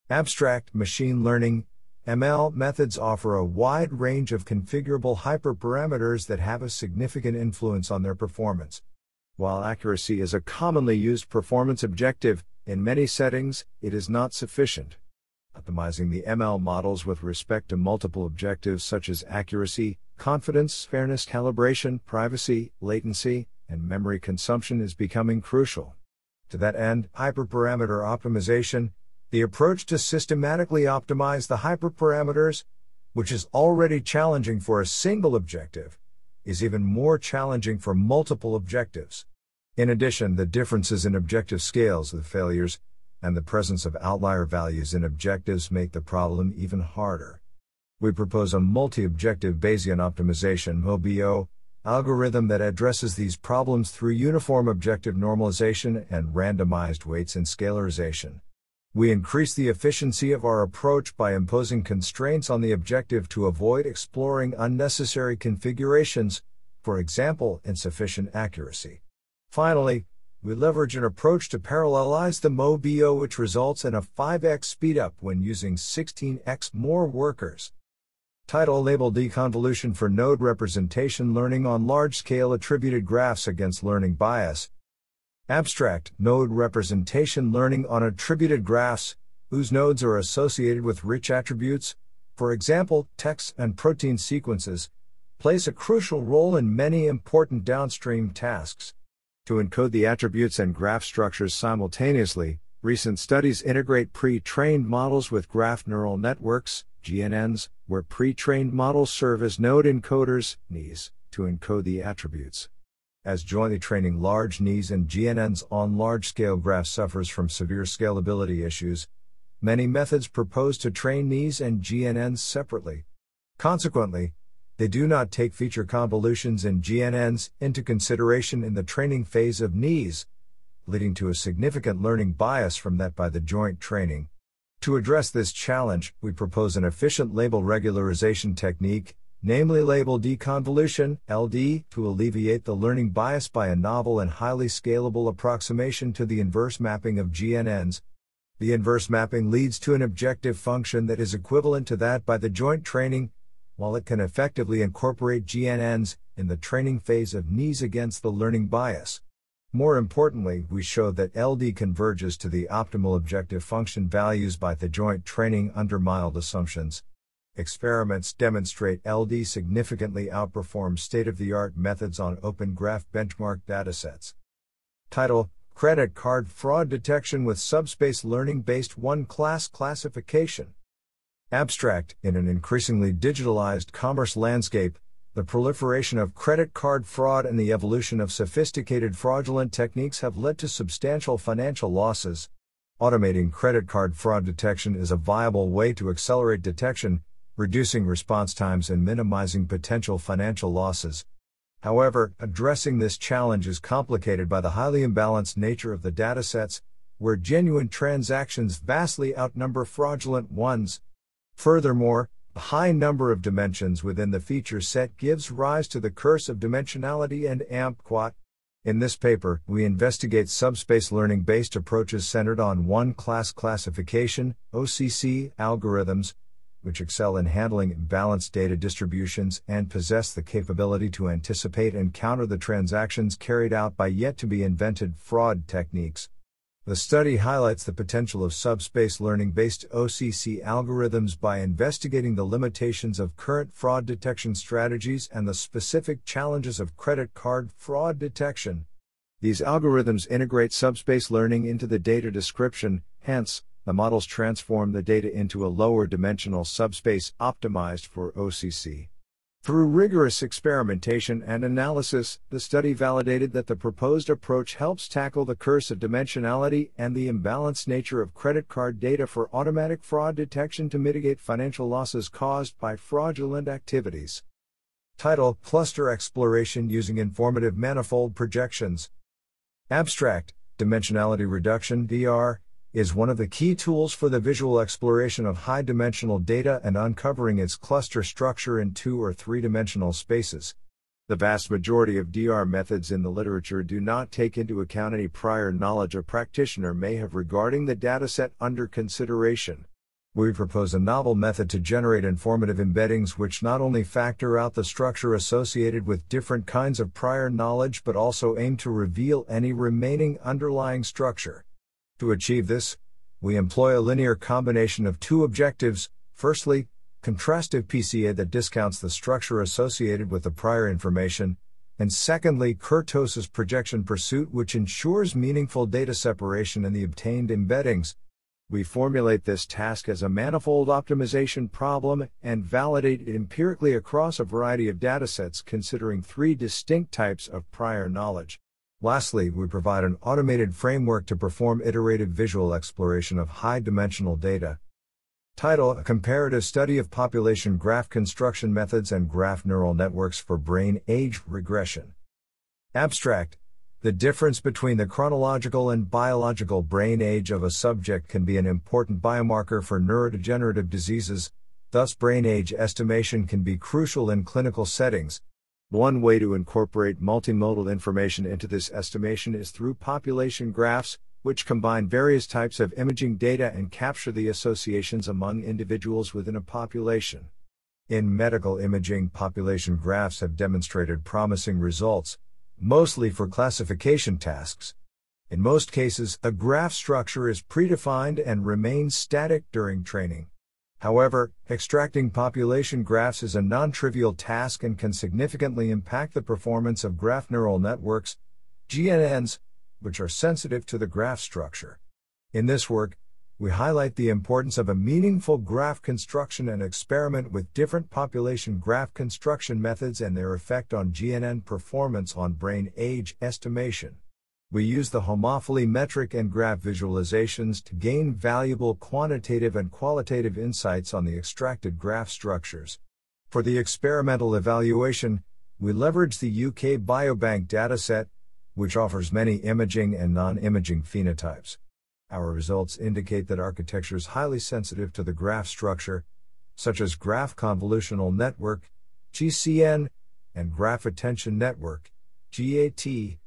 Abstract Machine Learning ML methods offer a wide range of configurable hyperparameters that have a significant influence on their performance. While accuracy is a commonly used performance objective, in many settings, it is not sufficient. Optimizing the ML models with respect to multiple objectives such as accuracy, confidence, fairness, calibration, privacy, latency, and memory consumption is becoming crucial. To that end, hyperparameter optimization, the approach to systematically optimize the hyperparameters, which is already challenging for a single objective, is even more challenging for multiple objectives. In addition, the differences in objective scales of the failures and the presence of outlier values in objectives make the problem even harder. We propose a multi-objective Bayesian optimization MOBO algorithm that addresses these problems through uniform objective normalization and randomized weights and scalarization. We increase the efficiency of our approach by imposing constraints on the objective to avoid exploring unnecessary configurations, for example, insufficient accuracy. Finally, we leverage an approach to parallelize the MOBO which results in a 5x speedup when using 16x more workers. Title Label Deconvolution for Node Representation Learning on Large Scale Attributed Graphs Against Learning Bias Abstract Node representation learning on attributed graphs, whose nodes are associated with rich attributes, for example, text and protein sequences, plays a crucial role in many important downstream tasks. To encode the attributes and graph structures simultaneously, recent studies integrate pre trained models with graph neural networks, GNNs, where pre trained models serve as node encoders, NEs, to encode the attributes as jointly training large NEs and GNNs on large scale graphs suffers from severe scalability issues, many methods propose to train NEs and GNNs separately. Consequently, they do not take feature convolutions in GNNs into consideration in the training phase of NEs, leading to a significant learning bias from that by the joint training. To address this challenge, we propose an efficient label regularization technique namely label deconvolution, LD, to alleviate the learning bias by a novel and highly scalable approximation to the inverse mapping of GNNs. The inverse mapping leads to an objective function that is equivalent to that by the joint training, while it can effectively incorporate GNNs in the training phase of NEs against the learning bias. More importantly, we show that LD converges to the optimal objective function values by the joint training under mild assumptions. Experiments demonstrate LD significantly outperforms state of the art methods on Open Graph benchmark datasets. Title Credit Card Fraud Detection with Subspace Learning Based One Class Classification. Abstract In an increasingly digitalized commerce landscape, the proliferation of credit card fraud and the evolution of sophisticated fraudulent techniques have led to substantial financial losses. Automating credit card fraud detection is a viable way to accelerate detection, reducing response times and minimizing potential financial losses. However, addressing this challenge is complicated by the highly imbalanced nature of the datasets, where genuine transactions vastly outnumber fraudulent ones. Furthermore, the high number of dimensions within the feature set gives rise to the curse of dimensionality and AMP quat. In this paper, we investigate subspace learning based approaches centered on one class classification, OCC, algorithms, which excel in handling imbalanced data distributions and possess the capability to anticipate and counter the transactions carried out by yet to be invented fraud techniques. The study highlights the potential of subspace learning based OCC algorithms by investigating the limitations of current fraud detection strategies and the specific challenges of credit card fraud detection. These algorithms integrate subspace learning into the data description, hence, the models transform the data into a lower dimensional subspace optimized for OCC. Through rigorous experimentation and analysis, the study validated that the proposed approach helps tackle the curse of dimensionality and the imbalanced nature of credit card data for automatic fraud detection to mitigate financial losses caused by fraudulent activities. Title Cluster Exploration Using Informative Manifold Projections. Abstract Dimensionality Reduction DR is one of the key tools for the visual exploration of high dimensional data and uncovering its cluster structure in two or three dimensional spaces. The vast majority of DR methods in the literature do not take into account any prior knowledge a practitioner may have regarding the dataset under consideration. We propose a novel method to generate informative embeddings which not only factor out the structure associated with different kinds of prior knowledge but also aim to reveal any remaining underlying structure. To achieve this, we employ a linear combination of two objectives. Firstly, contrastive PCA that discounts the structure associated with the prior information, and secondly, kurtosis projection pursuit which ensures meaningful data separation in the obtained embeddings. We formulate this task as a manifold optimization problem and validate it empirically across a variety of datasets considering three distinct types of prior knowledge. Lastly, we provide an automated framework to perform iterative visual exploration of high dimensional data. Title A Comparative Study of Population Graph Construction Methods and Graph Neural Networks for Brain Age Regression. Abstract The difference between the chronological and biological brain age of a subject can be an important biomarker for neurodegenerative diseases, thus, brain age estimation can be crucial in clinical settings, one way to incorporate multimodal information into this estimation is through population graphs, which combine various types of imaging data and capture the associations among individuals within a population. In medical imaging, population graphs have demonstrated promising results, mostly for classification tasks. In most cases, a graph structure is predefined and remains static during training. However, extracting population graphs is a non trivial task and can significantly impact the performance of graph neural networks, GNNs, which are sensitive to the graph structure. In this work, we highlight the importance of a meaningful graph construction and experiment with different population graph construction methods and their effect on GNN performance on brain age estimation. We use the homophily metric and graph visualizations to gain valuable quantitative and qualitative insights on the extracted graph structures. For the experimental evaluation, we leverage the UK Biobank dataset, which offers many imaging and non imaging phenotypes. Our results indicate that architectures highly sensitive to the graph structure, such as Graph Convolutional Network, GCN, and Graph Attention Network, GAT,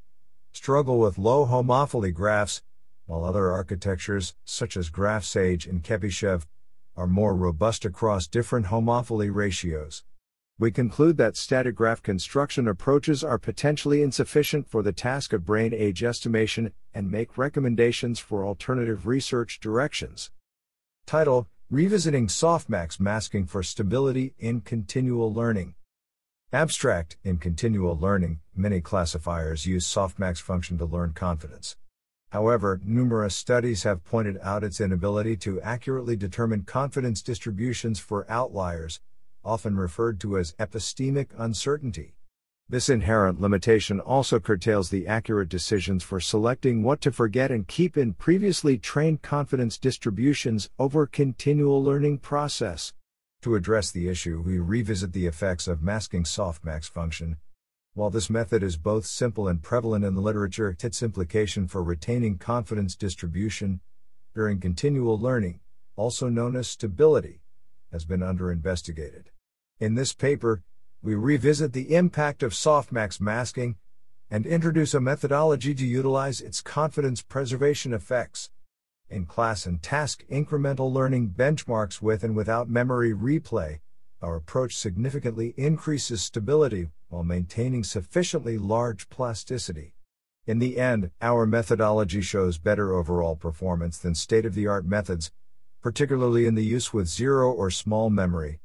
struggle with low homophily graphs, while other architectures, such as GraphSage and Chebyshev, are more robust across different homophily ratios. We conclude that static graph construction approaches are potentially insufficient for the task of brain age estimation and make recommendations for alternative research directions. Title Revisiting Softmax Masking for Stability in Continual Learning. Abstract In continual learning, many classifiers use softmax function to learn confidence. However, numerous studies have pointed out its inability to accurately determine confidence distributions for outliers, often referred to as epistemic uncertainty. This inherent limitation also curtails the accurate decisions for selecting what to forget and keep in previously trained confidence distributions over continual learning process. To address the issue, we revisit the effects of masking softmax function. While this method is both simple and prevalent in the literature, its implication for retaining confidence distribution during continual learning, also known as stability, has been underinvestigated. In this paper, we revisit the impact of softmax masking, and introduce a methodology to utilize its confidence preservation effects. In class and task incremental learning benchmarks with and without memory replay, our approach significantly increases stability while maintaining sufficiently large plasticity. In the end, our methodology shows better overall performance than state of the art methods, particularly in the use with zero or small memory.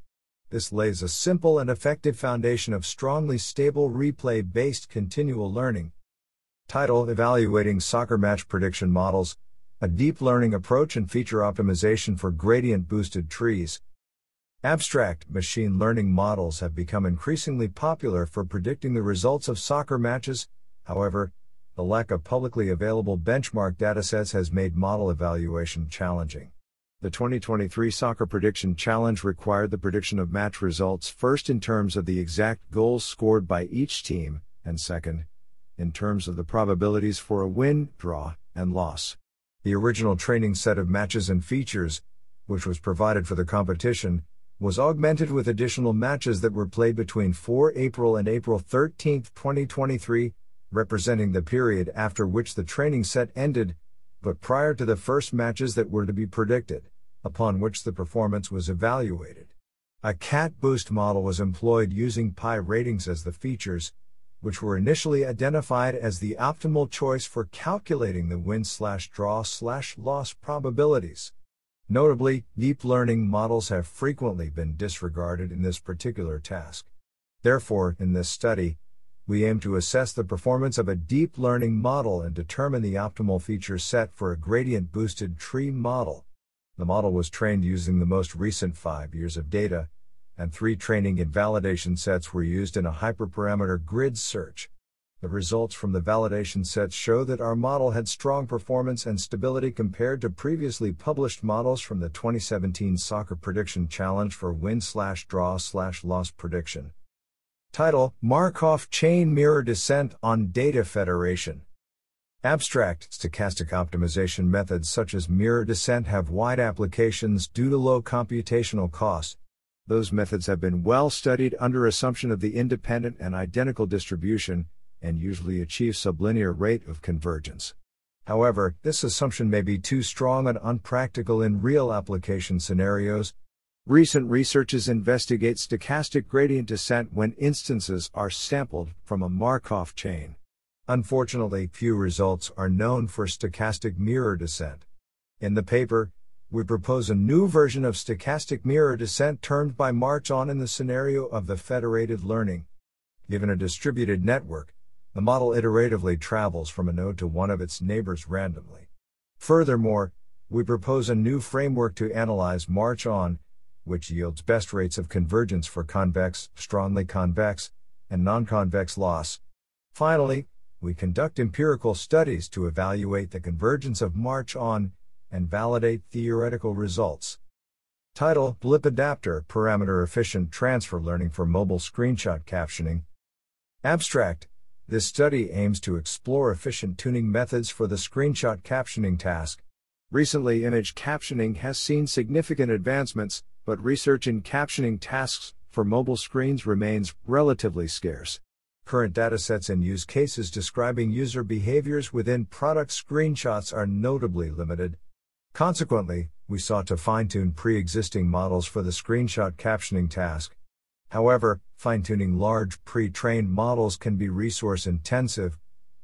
This lays a simple and effective foundation of strongly stable replay based continual learning. Title Evaluating Soccer Match Prediction Models A Deep Learning Approach and Feature Optimization for Gradient Boosted Trees. Abstract machine learning models have become increasingly popular for predicting the results of soccer matches. However, the lack of publicly available benchmark datasets has made model evaluation challenging. The 2023 Soccer Prediction Challenge required the prediction of match results first in terms of the exact goals scored by each team, and second, in terms of the probabilities for a win, draw, and loss. The original training set of matches and features, which was provided for the competition, was augmented with additional matches that were played between 4 April and April 13, 2023, representing the period after which the training set ended, but prior to the first matches that were to be predicted, upon which the performance was evaluated. A CatBoost model was employed using pi ratings as the features, which were initially identified as the optimal choice for calculating the win slash draw slash loss probabilities. Notably, deep learning models have frequently been disregarded in this particular task. Therefore, in this study, we aim to assess the performance of a deep learning model and determine the optimal feature set for a gradient boosted tree model. The model was trained using the most recent five years of data, and three training and validation sets were used in a hyperparameter grid search. The results from the validation sets show that our model had strong performance and stability compared to previously published models from the 2017 Soccer Prediction Challenge for win slash draw slash loss prediction. Title Markov Chain Mirror Descent on Data Federation. Abstract stochastic optimization methods such as mirror descent have wide applications due to low computational costs. Those methods have been well studied under assumption of the independent and identical distribution, and usually achieve sublinear rate of convergence. However, this assumption may be too strong and unpractical in real application scenarios. Recent researches investigate stochastic gradient descent when instances are sampled from a Markov chain. Unfortunately, few results are known for stochastic mirror descent. In the paper, we propose a new version of stochastic mirror descent termed by MarchOn in the scenario of the federated learning. Given a distributed network, the model iteratively travels from a node to one of its neighbors randomly. Furthermore, we propose a new framework to analyze MarchOn, which yields best rates of convergence for convex, strongly convex, and non-convex loss. Finally, we conduct empirical studies to evaluate the convergence of MarchOn and validate theoretical results. Title Blip Adapter Parameter Efficient Transfer Learning for Mobile Screenshot Captioning. Abstract this study aims to explore efficient tuning methods for the screenshot captioning task. Recently, image captioning has seen significant advancements, but research in captioning tasks for mobile screens remains relatively scarce. Current datasets and use cases describing user behaviors within product screenshots are notably limited. Consequently, we sought to fine tune pre existing models for the screenshot captioning task. However, fine tuning large pre trained models can be resource intensive,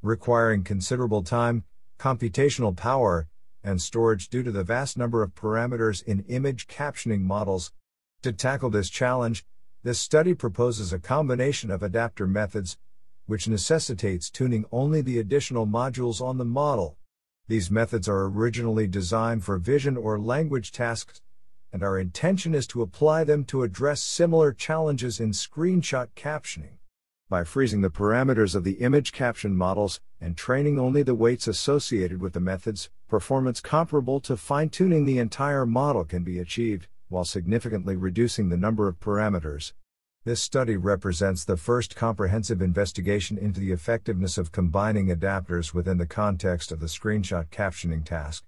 requiring considerable time, computational power, and storage due to the vast number of parameters in image captioning models. To tackle this challenge, this study proposes a combination of adapter methods, which necessitates tuning only the additional modules on the model. These methods are originally designed for vision or language tasks, and our intention is to apply them to address similar challenges in screenshot captioning. By freezing the parameters of the image caption models and training only the weights associated with the methods, performance comparable to fine tuning the entire model can be achieved, while significantly reducing the number of parameters. This study represents the first comprehensive investigation into the effectiveness of combining adapters within the context of the screenshot captioning task.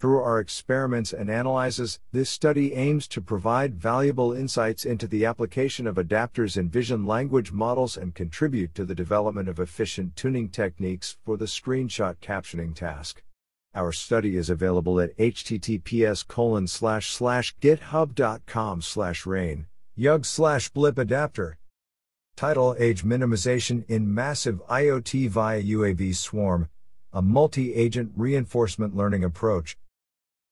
Through our experiments and analyses, this study aims to provide valuable insights into the application of adapters in vision language models and contribute to the development of efficient tuning techniques for the screenshot captioning task. Our study is available at https yug slash blip adapter. Title Age Minimization in Massive IoT via UAV Swarm, a multi agent reinforcement learning approach.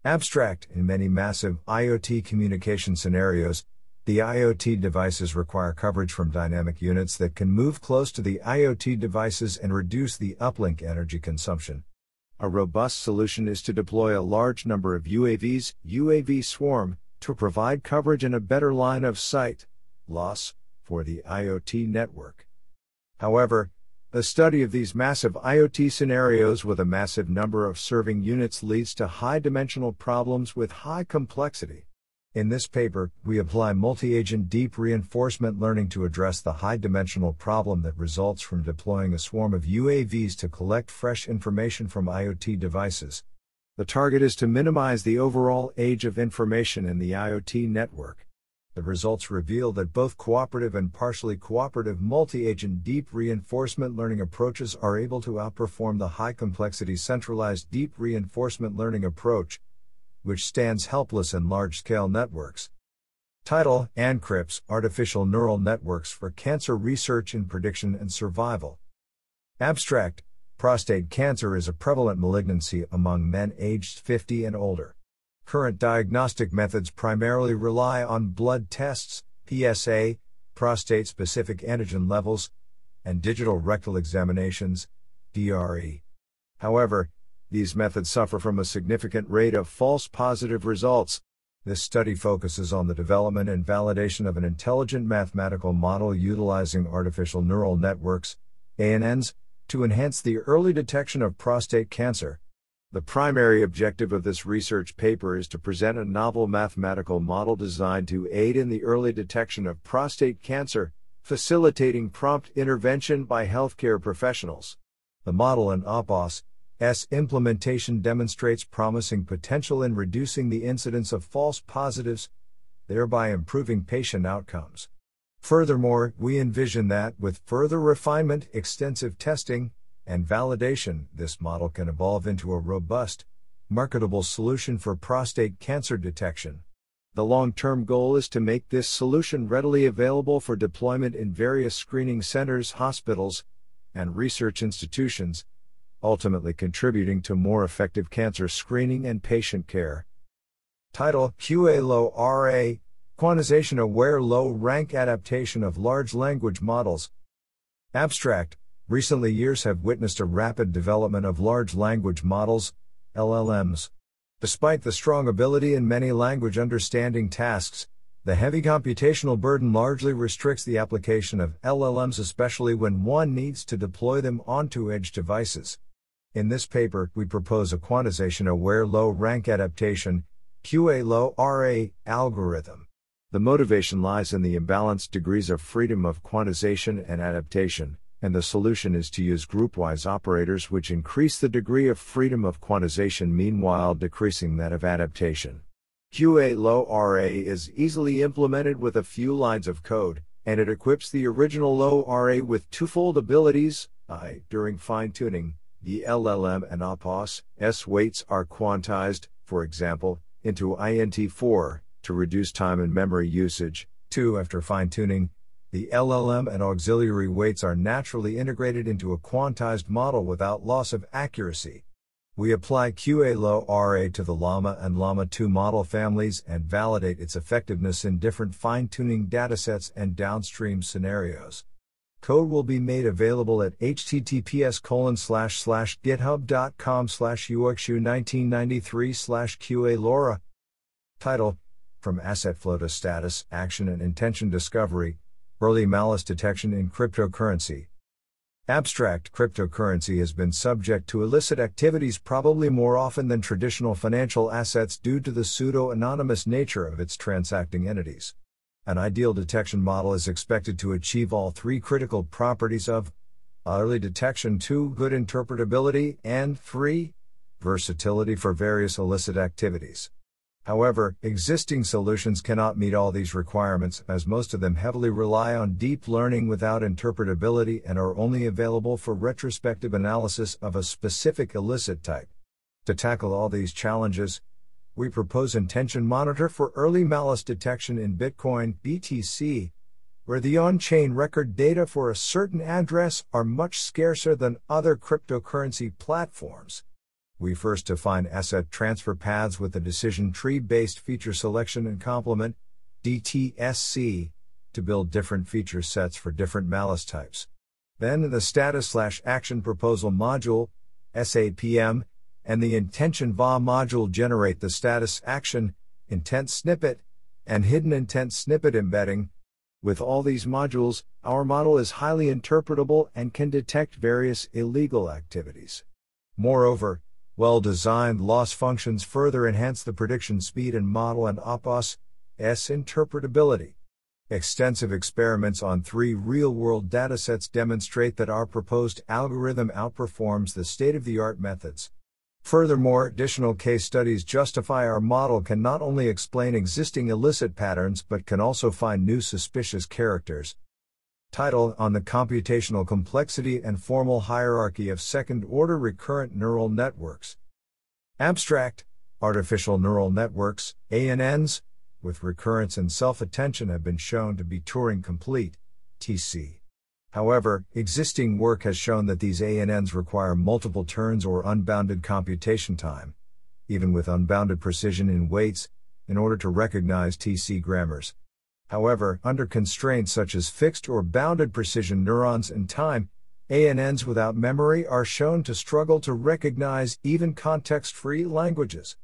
Abstract In many massive IoT communication scenarios, the IoT devices require coverage from dynamic units that can move close to the IoT devices and reduce the uplink energy consumption. A robust solution is to deploy a large number of UAVs, UAV swarm, to provide coverage and a better line of sight loss for the IoT network. However, a study of these massive IoT scenarios with a massive number of serving units leads to high dimensional problems with high complexity. In this paper, we apply multi agent deep reinforcement learning to address the high dimensional problem that results from deploying a swarm of UAVs to collect fresh information from IoT devices. The target is to minimize the overall age of information in the IoT network. The results reveal that both cooperative and partially cooperative multi agent deep reinforcement learning approaches are able to outperform the high complexity centralized deep reinforcement learning approach which stands helpless in large scale networks. Title ANCRIPS Artificial Neural Networks for Cancer Research in Prediction and Survival. Abstract Prostate cancer is a prevalent malignancy among men aged 50 and older. Current diagnostic methods primarily rely on blood tests, PSA, prostate specific antigen levels, and digital rectal examinations, DRE. However, these methods suffer from a significant rate of false positive results. This study focuses on the development and validation of an intelligent mathematical model utilizing artificial neural networks, ANNs, to enhance the early detection of prostate cancer. The primary objective of this research paper is to present a novel mathematical model designed to aid in the early detection of prostate cancer, facilitating prompt intervention by healthcare professionals. The model in APOS, S implementation demonstrates promising potential in reducing the incidence of false positives, thereby improving patient outcomes. Furthermore, we envision that, with further refinement, extensive testing, and validation, this model can evolve into a robust, marketable solution for prostate cancer detection. The long term goal is to make this solution readily available for deployment in various screening centers, hospitals, and research institutions, ultimately contributing to more effective cancer screening and patient care. Title QA-LoRA Quantization Aware Low Rank Adaptation of Large Language Models. Abstract Recently years have witnessed a rapid development of large language models, LLMs. Despite the strong ability in many language understanding tasks, the heavy computational burden largely restricts the application of LLMs, especially when one needs to deploy them onto edge devices. In this paper, we propose a quantization aware low rank adaptation, QA-LoRA, algorithm. The motivation lies in the imbalanced degrees of freedom of quantization and adaptation, and the solution is to use groupwise operators which increase the degree of freedom of quantization meanwhile decreasing that of adaptation. QA-LoRA is easily implemented with a few lines of code, and it equips the original LoRA with twofold abilities, I, during fine tuning, the LLM and APOS S weights are quantized, for example, into INT4 to reduce time and memory usage. 2. After fine tuning, the LLM and auxiliary weights are naturally integrated into a quantized model without loss of accuracy. We apply QA-LoRA to the Llama and Llama 2 model families and validate its effectiveness in different fine tuning datasets and downstream scenarios. Code will be made available at https github.com slash uxu1993 slash qa LoRa. Title From Asset Flow to Status, Action and Intention Discovery, Early Malice Detection in Cryptocurrency. Abstract cryptocurrency has been subject to illicit activities probably more often than traditional financial assets due to the pseudo anonymous nature of its transacting entities. An ideal detection model is expected to achieve all three critical properties of early detection 2 good interpretability and 3 versatility for various illicit activities. However, existing solutions cannot meet all these requirements, as most of them heavily rely on deep learning without interpretability and are only available for retrospective analysis of a specific illicit type. To tackle all these challenges, we propose Intention Monitor for early malice detection in Bitcoin BTC, where the on chain record data for a certain address are much scarcer than other cryptocurrency platforms. We first define asset transfer paths with the decision tree based feature selection and complement, DTSC, to build different feature sets for different malice types. Then the status slash action proposal module, SAPM, and the intention VA module generate the status action, intent snippet, and hidden intent snippet embedding. With all these modules, our model is highly interpretable and can detect various illegal activities. Moreover, well designed loss functions further enhance the prediction speed and model and OPOS S interpretability. Extensive experiments on three real world datasets demonstrate that our proposed algorithm outperforms the state of the art methods. Furthermore, additional case studies justify our model can not only explain existing illicit patterns but can also find new suspicious characters, Title on the computational complexity and formal hierarchy of second order recurrent neural networks. Abstract Artificial neural networks, ANNs, with recurrence and self attention have been shown to be Turing complete, TC. However, existing work has shown that these ANNs require multiple turns or unbounded computation time, even with unbounded precision in weights, in order to recognize TC grammars. However, under constraints such as fixed or bounded precision neurons and time, ANNs without memory are shown to struggle to recognize even context free languages.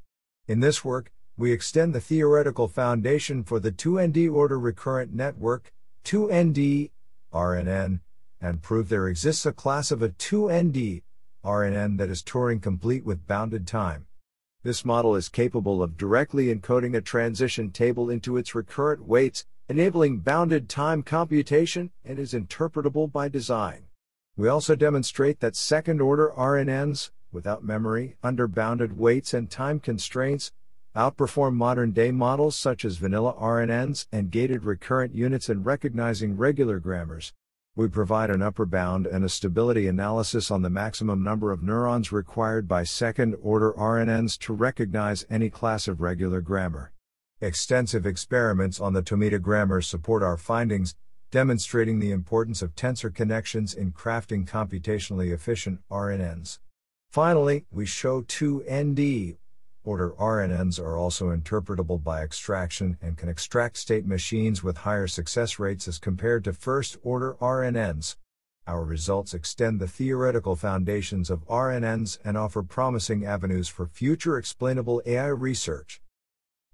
In this work, we extend the theoretical foundation for the 2ND order recurrent network, 2ND, RNN, and prove there exists a class of a 2ND, RNN that is Turing complete with bounded time. This model is capable of directly encoding a transition table into its recurrent weights enabling bounded time computation and is interpretable by design. We also demonstrate that second order RNNs, without memory, under bounded weights and time constraints, outperform modern day models such as vanilla RNNs and gated recurrent units in recognizing regular grammars. We provide an upper bound and a stability analysis on the maximum number of neurons required by second order RNNs to recognize any class of regular grammar. Extensive experiments on the Tomita grammar support our findings, demonstrating the importance of tensor connections in crafting computationally efficient RNNs. Finally, we show two ND Order RNNs are also interpretable by extraction and can extract state machines with higher success rates as compared to first order RNNs. Our results extend the theoretical foundations of RNNs and offer promising avenues for future explainable AI research.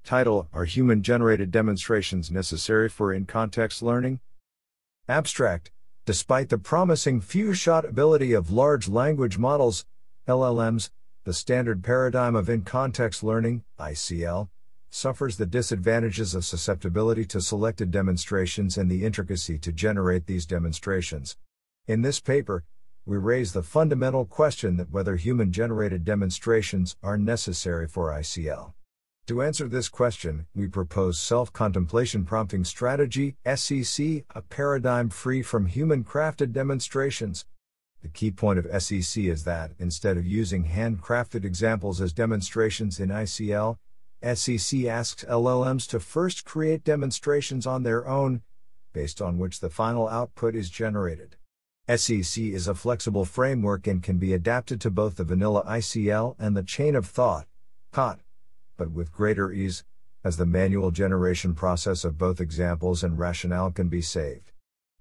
Title Are human generated demonstrations necessary for in context learning? Abstract Despite the promising few shot ability of large language models, LLMs, the standard paradigm of in context learning, ICL, suffers the disadvantages of susceptibility to selected demonstrations and the intricacy to generate these demonstrations. In this paper, we raise the fundamental question that whether human generated demonstrations are necessary for ICL. To answer this question, we propose Self Contemplation Prompting Strategy, SEC, a paradigm free from human crafted demonstrations. The key point of SEC is that, instead of using handcrafted examples as demonstrations in ICL, SEC asks LLMs to first create demonstrations on their own, based on which the final output is generated. SEC is a flexible framework and can be adapted to both the vanilla ICL and the chain of thought, COT but with greater ease, as the manual generation process of both examples and rationale can be saved.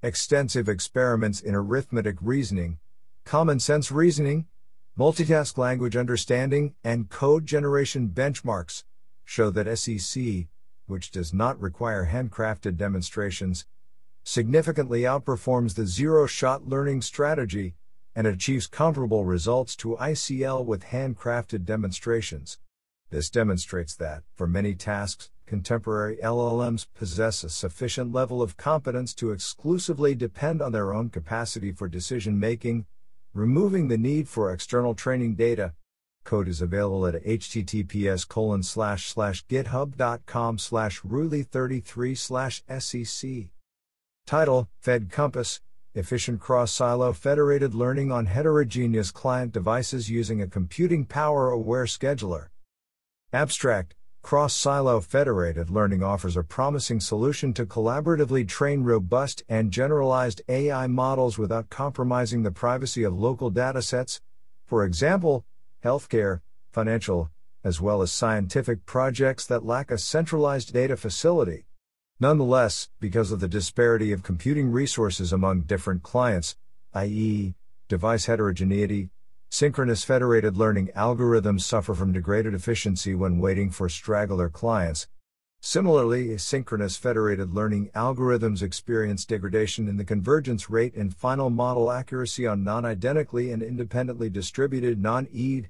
Extensive experiments in arithmetic reasoning, common sense reasoning, multitask language understanding, and code generation benchmarks show that SEC, which does not require handcrafted demonstrations, significantly outperforms the zero shot learning strategy and achieves comparable results to ICL with handcrafted demonstrations. This demonstrates that, for many tasks, contemporary LLMs possess a sufficient level of competence to exclusively depend on their own capacity for decision making, removing the need for external training data. Code is available at https colon slash slash github.com slash ruli33 slash sec. Title, FedCompass, Efficient Cross-Silo Federated Learning on Heterogeneous Client Devices Using a Computing Power-Aware Scheduler. Abstract, Cross-Silo Federated Learning offers a promising solution to collaboratively train robust and generalized AI models without compromising the privacy of local datasets, for example, healthcare, financial, as well as scientific projects that lack a centralized data facility. Nonetheless, because of the disparity of computing resources among different clients, i.e., device heterogeneity, synchronous federated learning algorithms suffer from degraded efficiency when waiting for straggler clients. Similarly, asynchronous federated learning algorithms experience degradation in the convergence rate and final model accuracy on non identically and independently distributed non IID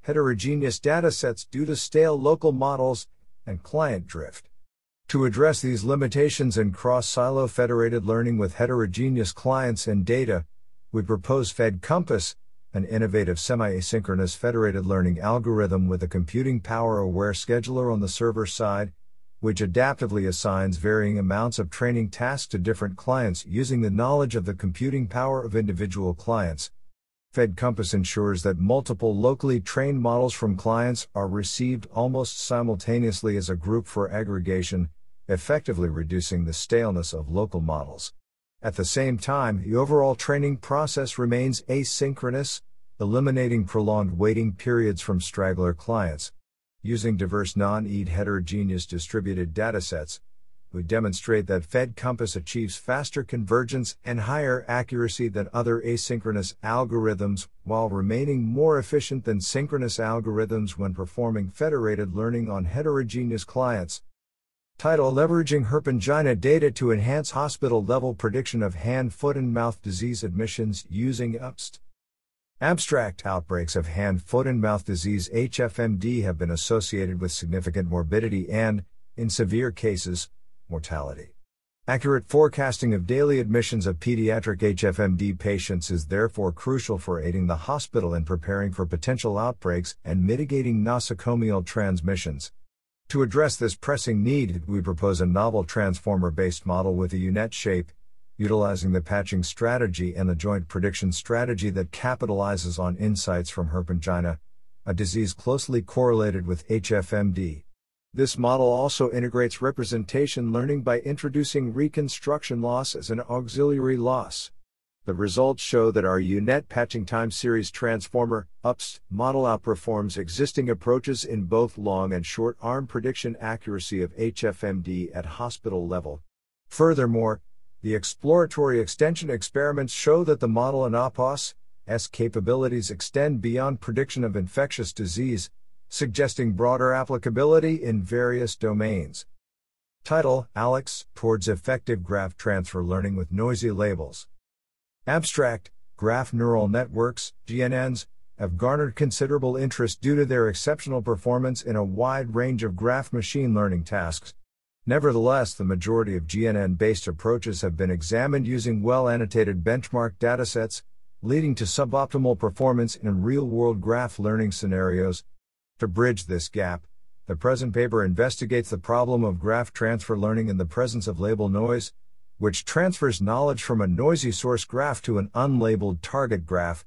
heterogeneous datasets due to stale local models and client drift. To address these limitations in cross silo federated learning with heterogeneous clients and data, we propose FedCompass, an innovative semi asynchronous federated learning algorithm with a computing power aware scheduler on the server side, which adaptively assigns varying amounts of training tasks to different clients using the knowledge of the computing power of individual clients. FedCompass ensures that multiple locally trained models from clients are received almost simultaneously as a group for aggregation, effectively reducing the staleness of local models. At the same time, the overall training process remains asynchronous, eliminating prolonged waiting periods from straggler clients. Using diverse non IID heterogeneous distributed datasets, we demonstrate that FedCompass achieves faster convergence and higher accuracy than other asynchronous algorithms while remaining more efficient than synchronous algorithms when performing federated learning on heterogeneous clients. Title Leveraging Herpangina data to enhance hospital level prediction of hand, foot, and mouth disease admissions using UPST. Abstract outbreaks of hand, foot, and mouth disease HFMD have been associated with significant morbidity and, in severe cases, mortality. Accurate forecasting of daily admissions of pediatric HFMD patients is therefore crucial for aiding the hospital in preparing for potential outbreaks and mitigating nosocomial transmissions. To address this pressing need, we propose a novel transformer based model with a UNet shape, utilizing the patching strategy and the joint prediction strategy that capitalizes on insights from herpangina, a disease closely correlated with HFMD. This model also integrates representation learning by introducing reconstruction loss as an auxiliary loss. The results show that our UNet patching time series transformer UPS model outperforms existing approaches in both long and short arm prediction accuracy of HFMD at hospital level. Furthermore, the exploratory extension experiments show that the model and OPOS S capabilities extend beyond prediction of infectious disease, suggesting broader applicability in various domains. Title ALEX Towards Effective Graph Transfer Learning with Noisy Labels. Abstract Graph Neural Networks, GNNs, have garnered considerable interest due to their exceptional performance in a wide range of graph machine learning tasks. Nevertheless, the majority of GNN based approaches have been examined using well annotated benchmark datasets, leading to suboptimal performance in real world graph learning scenarios, to bridge this gap, the present paper investigates the problem of graph transfer learning in the presence of label noise, which transfers knowledge from a noisy source graph to an unlabeled target graph.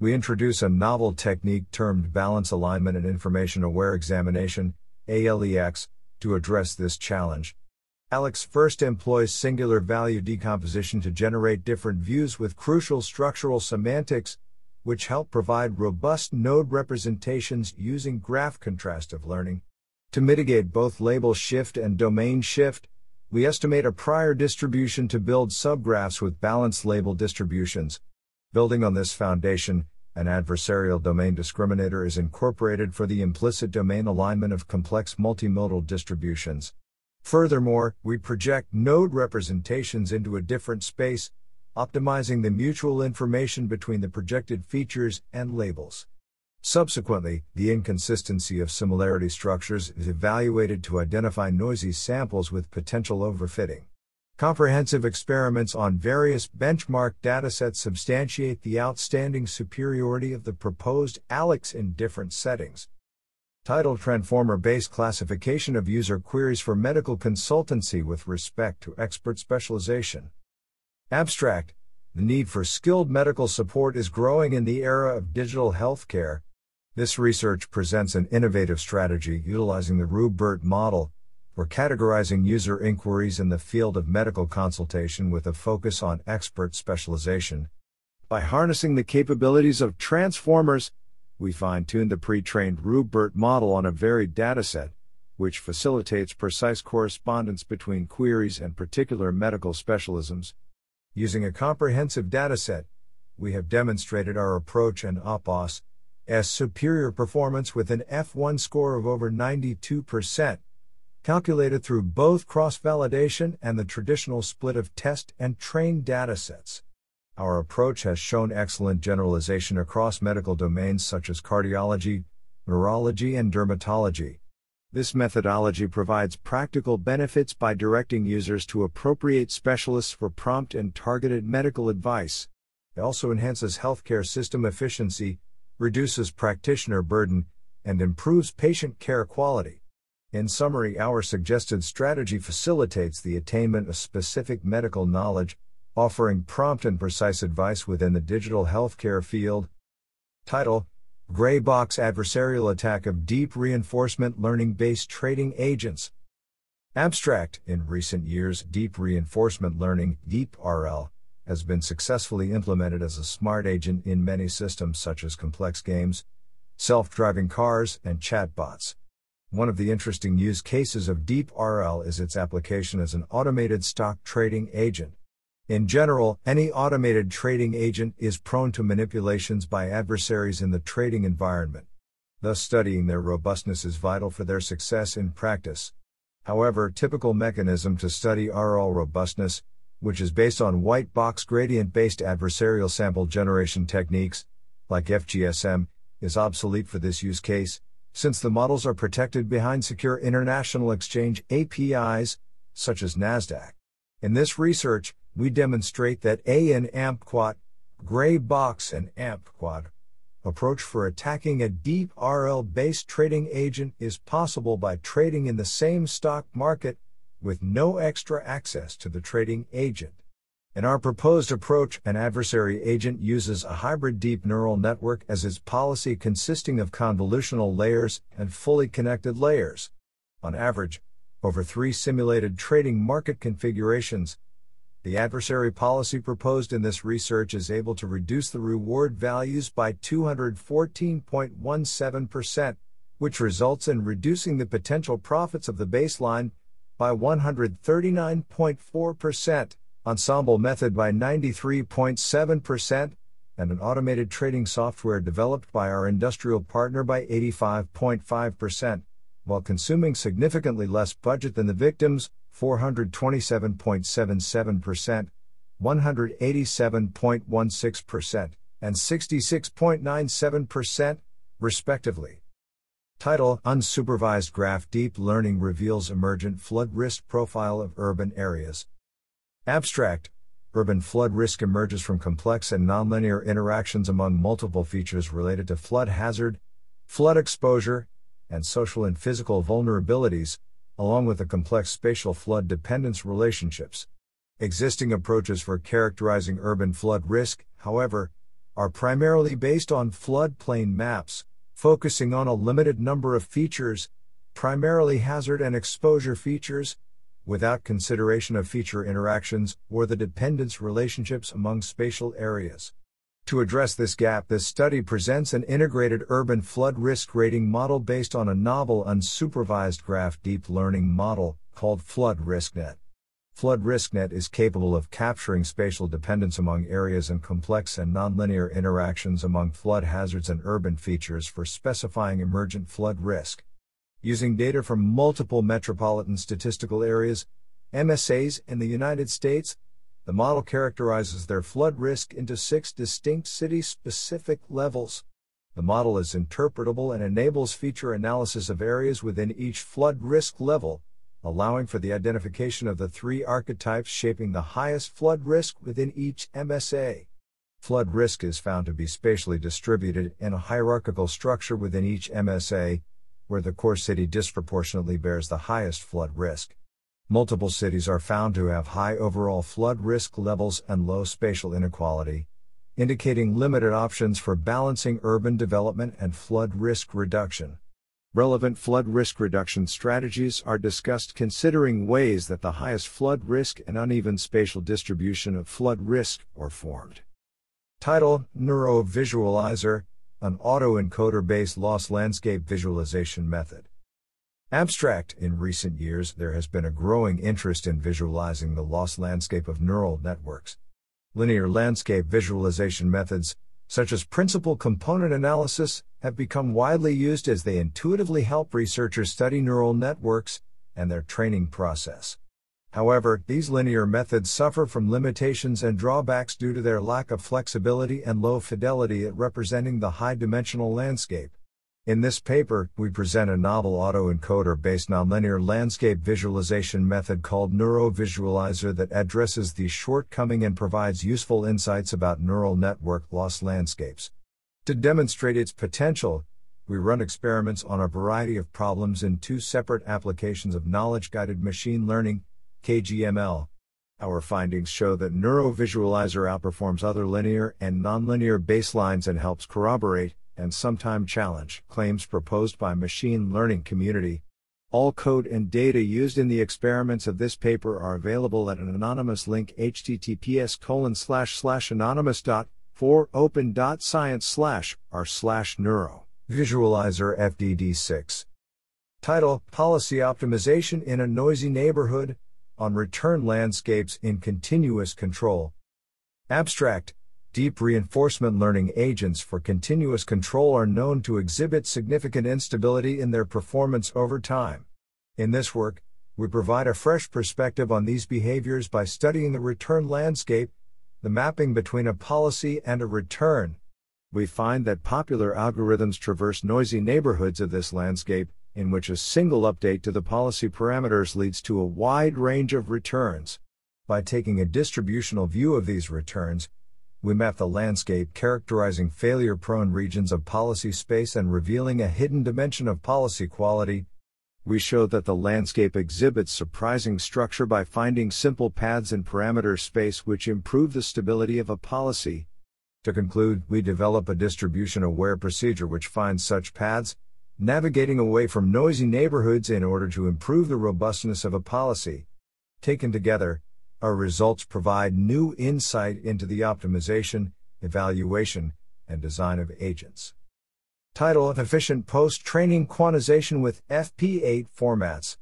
We introduce a novel technique termed balance alignment and information aware examination, ALEX, to address this challenge. ALEX first employs singular value decomposition to generate different views with crucial structural semantics, which help provide robust node representations using graph contrastive learning. To mitigate both label shift and domain shift, we estimate a prior distribution to build subgraphs with balanced label distributions. Building on this foundation, an adversarial domain discriminator is incorporated for the implicit domain alignment of complex multimodal distributions. Furthermore, we project node representations into a different space, optimizing the mutual information between the projected features and labels. Subsequently, the inconsistency of similarity structures is evaluated to identify noisy samples with potential overfitting. Comprehensive experiments on various benchmark datasets substantiate the outstanding superiority of the proposed ALEX in different settings. Title Transformer based classification of user queries for medical consultancy with respect to expert specialization. Abstract The need for skilled medical support is growing in the era of digital healthcare. This research presents an innovative strategy utilizing the RuBERT model we're categorizing user inquiries in the field of medical consultation with a focus on expert specialization. By harnessing the capabilities of transformers, we fine tuned the pre trained RuBERT model on a varied dataset, which facilitates precise correspondence between queries and particular medical specialisms. Using a comprehensive dataset, we have demonstrated our approach and OPOS S superior performance with an F1 score of over 92% calculated through both cross validation and the traditional split of test and train datasets. Our approach has shown excellent generalization across medical domains such as cardiology, neurology, and dermatology. This methodology provides practical benefits by directing users to appropriate specialists for prompt and targeted medical advice. It also enhances healthcare system efficiency, reduces practitioner burden, and improves patient care quality. In summary, our suggested strategy facilitates the attainment of specific medical knowledge, offering prompt and precise advice within the digital healthcare field. Title Gray Box Adversarial Attack of Deep Reinforcement Learning Based Trading Agents. Abstract In recent years, Deep Reinforcement Learning, DeepRL, has been successfully implemented as a smart agent in many systems such as complex games, self driving cars, and chatbots. One of the interesting use cases of Deep RL is its application as an automated stock trading agent. In general, any automated trading agent is prone to manipulations by adversaries in the trading environment. Thus, studying their robustness is vital for their success in practice. However, typical mechanism to study RL robustness, which is based on white box gradient based adversarial sample generation techniques, like FGSM, is obsolete for this use case, since the models are protected behind secure international exchange APIs, such as NASDAQ. In this research, we demonstrate that A and AMPQuat, gray box and AMPQuat approach for attacking a deep RL based trading agent is possible by trading in the same stock market with no extra access to the trading agent. In our proposed approach, an adversary agent uses a hybrid deep neural network as its policy consisting of convolutional layers and fully connected layers. On average, over three simulated trading market configurations, the adversary policy proposed in this research is able to reduce the reward values by 214.17%, which results in reducing the potential profits of the baseline by 139.4% ensemble method by 93.7%, and an automated trading software developed by our industrial partner by 85.5%, while consuming significantly less budget than the victims, 427.77%, 187.16%, and 66.97%, respectively. Title Unsupervised Graph Deep Learning reveals emergent flood risk profile of urban areas. Abstract Urban flood risk emerges from complex and nonlinear interactions among multiple features related to flood hazard, flood exposure, and social and physical vulnerabilities, along with the complex spatial flood dependence relationships. Existing approaches for characterizing urban flood risk, however, are primarily based on floodplain maps, focusing on a limited number of features, primarily hazard and exposure features, without consideration of feature interactions or the dependence relationships among spatial areas. To address this gap, this study presents an integrated urban flood risk rating model based on a novel unsupervised graph deep learning model called Flood RiskNet. Flood RiskNet is capable of capturing spatial dependence among areas and complex and nonlinear interactions among flood hazards and urban features for specifying emergent flood risk. Using data from multiple metropolitan statistical areas, MSAs, in the United States, the model characterizes their flood risk into six distinct city specific levels. The model is interpretable and enables feature analysis of areas within each flood risk level, allowing for the identification of the three archetypes shaping the highest flood risk within each MSA. Flood risk is found to be spatially distributed in a hierarchical structure within each MSA, where the core city disproportionately bears the highest flood risk. Multiple cities are found to have high overall flood risk levels and low spatial inequality, indicating limited options for balancing urban development and flood risk reduction. Relevant flood risk reduction strategies are discussed considering ways that the highest flood risk and uneven spatial distribution of flood risk are formed. Title NeuroVisualizer, an autoencoder based loss landscape visualization method. Abstract In recent years, there has been a growing interest in visualizing the loss landscape of neural networks. Linear landscape visualization methods, such as principal component analysis, have become widely used as they intuitively help researchers study neural networks and their training process. However, these linear methods suffer from limitations and drawbacks due to their lack of flexibility and low fidelity at representing the high dimensional landscape. In this paper, we present a novel autoencoder based nonlinear landscape visualization method called NeuroVisualizer that addresses these shortcomings and provides useful insights about neural network loss landscapes. To demonstrate its potential, we run experiments on a variety of problems in two separate applications of knowledge guided machine learning, KGML. Our findings show that NeuroVisualizer outperforms other linear and nonlinear baselines and helps corroborate, and sometimes challenge claims proposed by machine learning community. All code and data used in the experiments of this paper are available at an anonymous link https colon slash slash anonymous dot for open dot science slash r slash neuro visualizer FDD6. Title Policy Optimization in a Noisy Neighborhood on Return Landscapes in Continuous Control. Abstract Deep reinforcement learning agents for continuous control are known to exhibit significant instability in their performance over time. In this work, we provide a fresh perspective on these behaviors by studying the return landscape, the mapping between a policy and a return. We find that popular algorithms traverse noisy neighborhoods of this landscape, in which a single update to the policy parameters leads to a wide range of returns. By taking a distributional view of these returns, we map the landscape characterizing failure prone regions of policy space and revealing a hidden dimension of policy quality. We show that the landscape exhibits surprising structure by finding simple paths in parameter space which improve the stability of a policy. To conclude, we develop a distribution aware procedure which finds such paths, navigating away from noisy neighborhoods in order to improve the robustness of a policy. Taken together, our results provide new insight into the optimization, evaluation, and design of agents. Title of Efficient Post Training Quantization with FP8 Formats.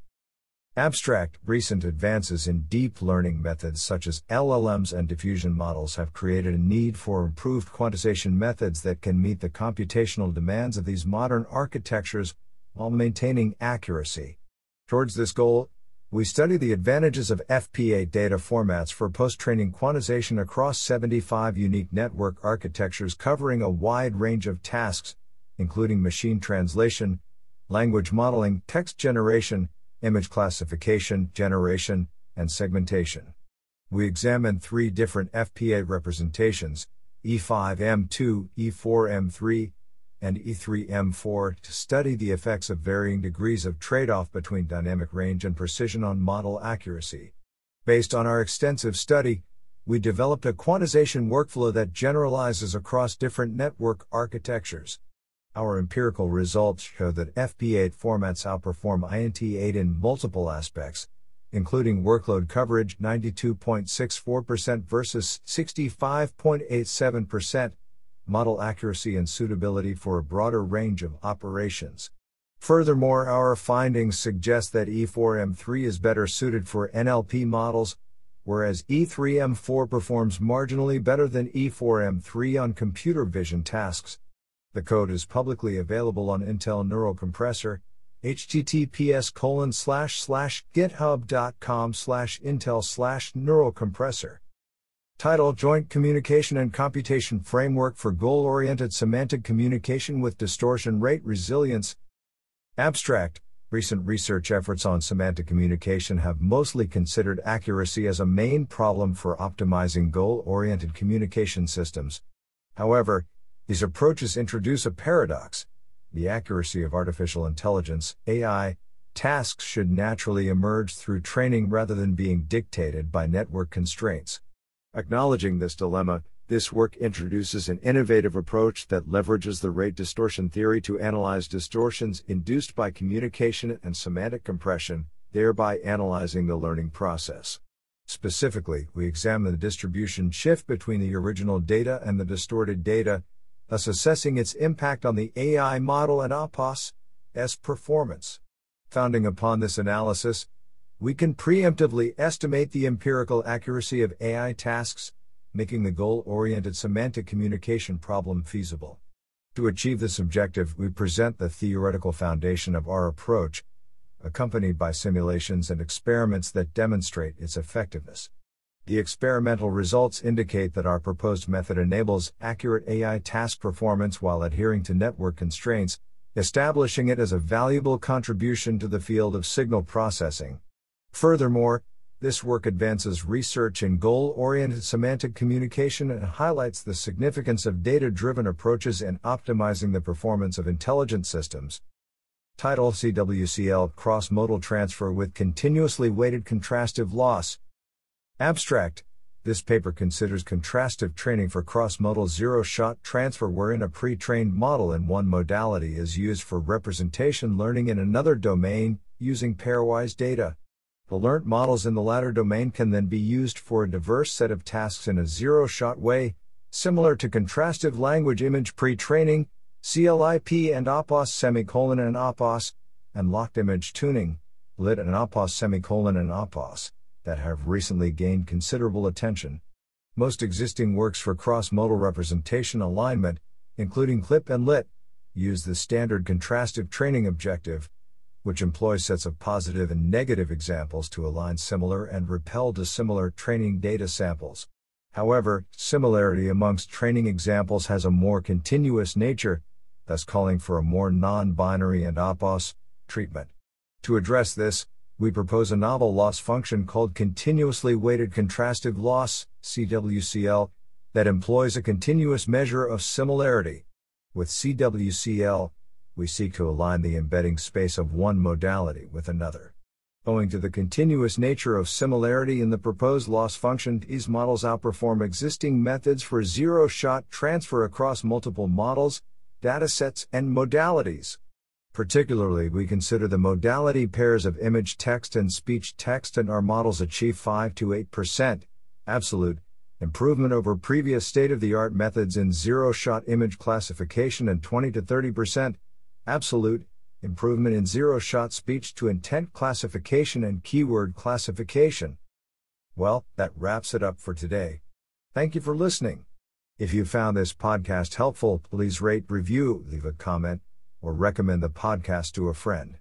Abstract Recent advances in deep learning methods such as LLMs and diffusion models have created a need for improved quantization methods that can meet the computational demands of these modern architectures while maintaining accuracy. Towards this goal, we study the advantages of FP8 data formats for post training quantization across 75 unique network architectures covering a wide range of tasks, including machine translation, language modeling, text generation, image classification, generation, and segmentation. We examine three different FP8 representations E5M2, E4M3, and E3M4 to study the effects of varying degrees of trade off between dynamic range and precision on model accuracy. Based on our extensive study, we developed a quantization workflow that generalizes across different network architectures. Our empirical results show that FP8 formats outperform INT8 in multiple aspects, including workload coverage 92.64% versus 65.87%, model accuracy and suitability for a broader range of operations. Furthermore, our findings suggest that E4M3 is better suited for NLP models, whereas E3M4 performs marginally better than E4M3 on computer vision tasks. The code is publicly available on Intel Neural Compressor, https colon slash slash github.com slash intel slash neural compressor. Title Joint Communication and Computation Framework for Goal Oriented Semantic Communication with Distortion Rate Resilience. Abstract Recent research efforts on semantic communication have mostly considered accuracy as a main problem for optimizing goal oriented communication systems. However, these approaches introduce a paradox. The accuracy of artificial intelligence, AI, tasks should naturally emerge through training rather than being dictated by network constraints. Acknowledging this dilemma, this work introduces an innovative approach that leverages the rate distortion theory to analyze distortions induced by communication and semantic compression, thereby analyzing the learning process. Specifically, we examine the distribution shift between the original data and the distorted data, thus assessing its impact on the AI model and APOS' performance. Founding upon this analysis, we can preemptively estimate the empirical accuracy of AI tasks, making the goal oriented semantic communication problem feasible. To achieve this objective, we present the theoretical foundation of our approach, accompanied by simulations and experiments that demonstrate its effectiveness. The experimental results indicate that our proposed method enables accurate AI task performance while adhering to network constraints, establishing it as a valuable contribution to the field of signal processing. Furthermore, this work advances research in goal oriented semantic communication and highlights the significance of data driven approaches in optimizing the performance of intelligent systems. Title CWCL Cross Modal Transfer with Continuously Weighted Contrastive Loss. Abstract This paper considers contrastive training for cross modal zero shot transfer, wherein a pre trained model in one modality is used for representation learning in another domain, using pairwise data. The learnt models in the latter domain can then be used for a diverse set of tasks in a zero shot way, similar to contrastive language image pre training, CLIP and APOS semicolon and APOS, and locked image tuning, LIT and APOS semicolon and APOS, that have recently gained considerable attention. Most existing works for cross modal representation alignment, including CLIP and LIT, use the standard contrastive training objective, which employs sets of positive and negative examples to align similar and repel dissimilar training data samples. However, similarity amongst training examples has a more continuous nature, thus calling for a more non binary and APOS treatment. To address this, we propose a novel loss function called Continuously Weighted Contrastive Loss, CWCL, that employs a continuous measure of similarity. With CWCL, we seek to align the embedding space of one modality with another. Owing to the continuous nature of similarity in the proposed loss function, these models outperform existing methods for zero shot transfer across multiple models, datasets, and modalities. Particularly, we consider the modality pairs of image text and speech text, and our models achieve 5 to 8% absolute improvement over previous state of the art methods in zero shot image classification and 20 to 30% absolute, improvement in zero shot speech to intent classification and keyword classification. Well, that wraps it up for today. Thank you for listening. If you found this podcast helpful, please rate, review, leave a comment, or recommend the podcast to a friend.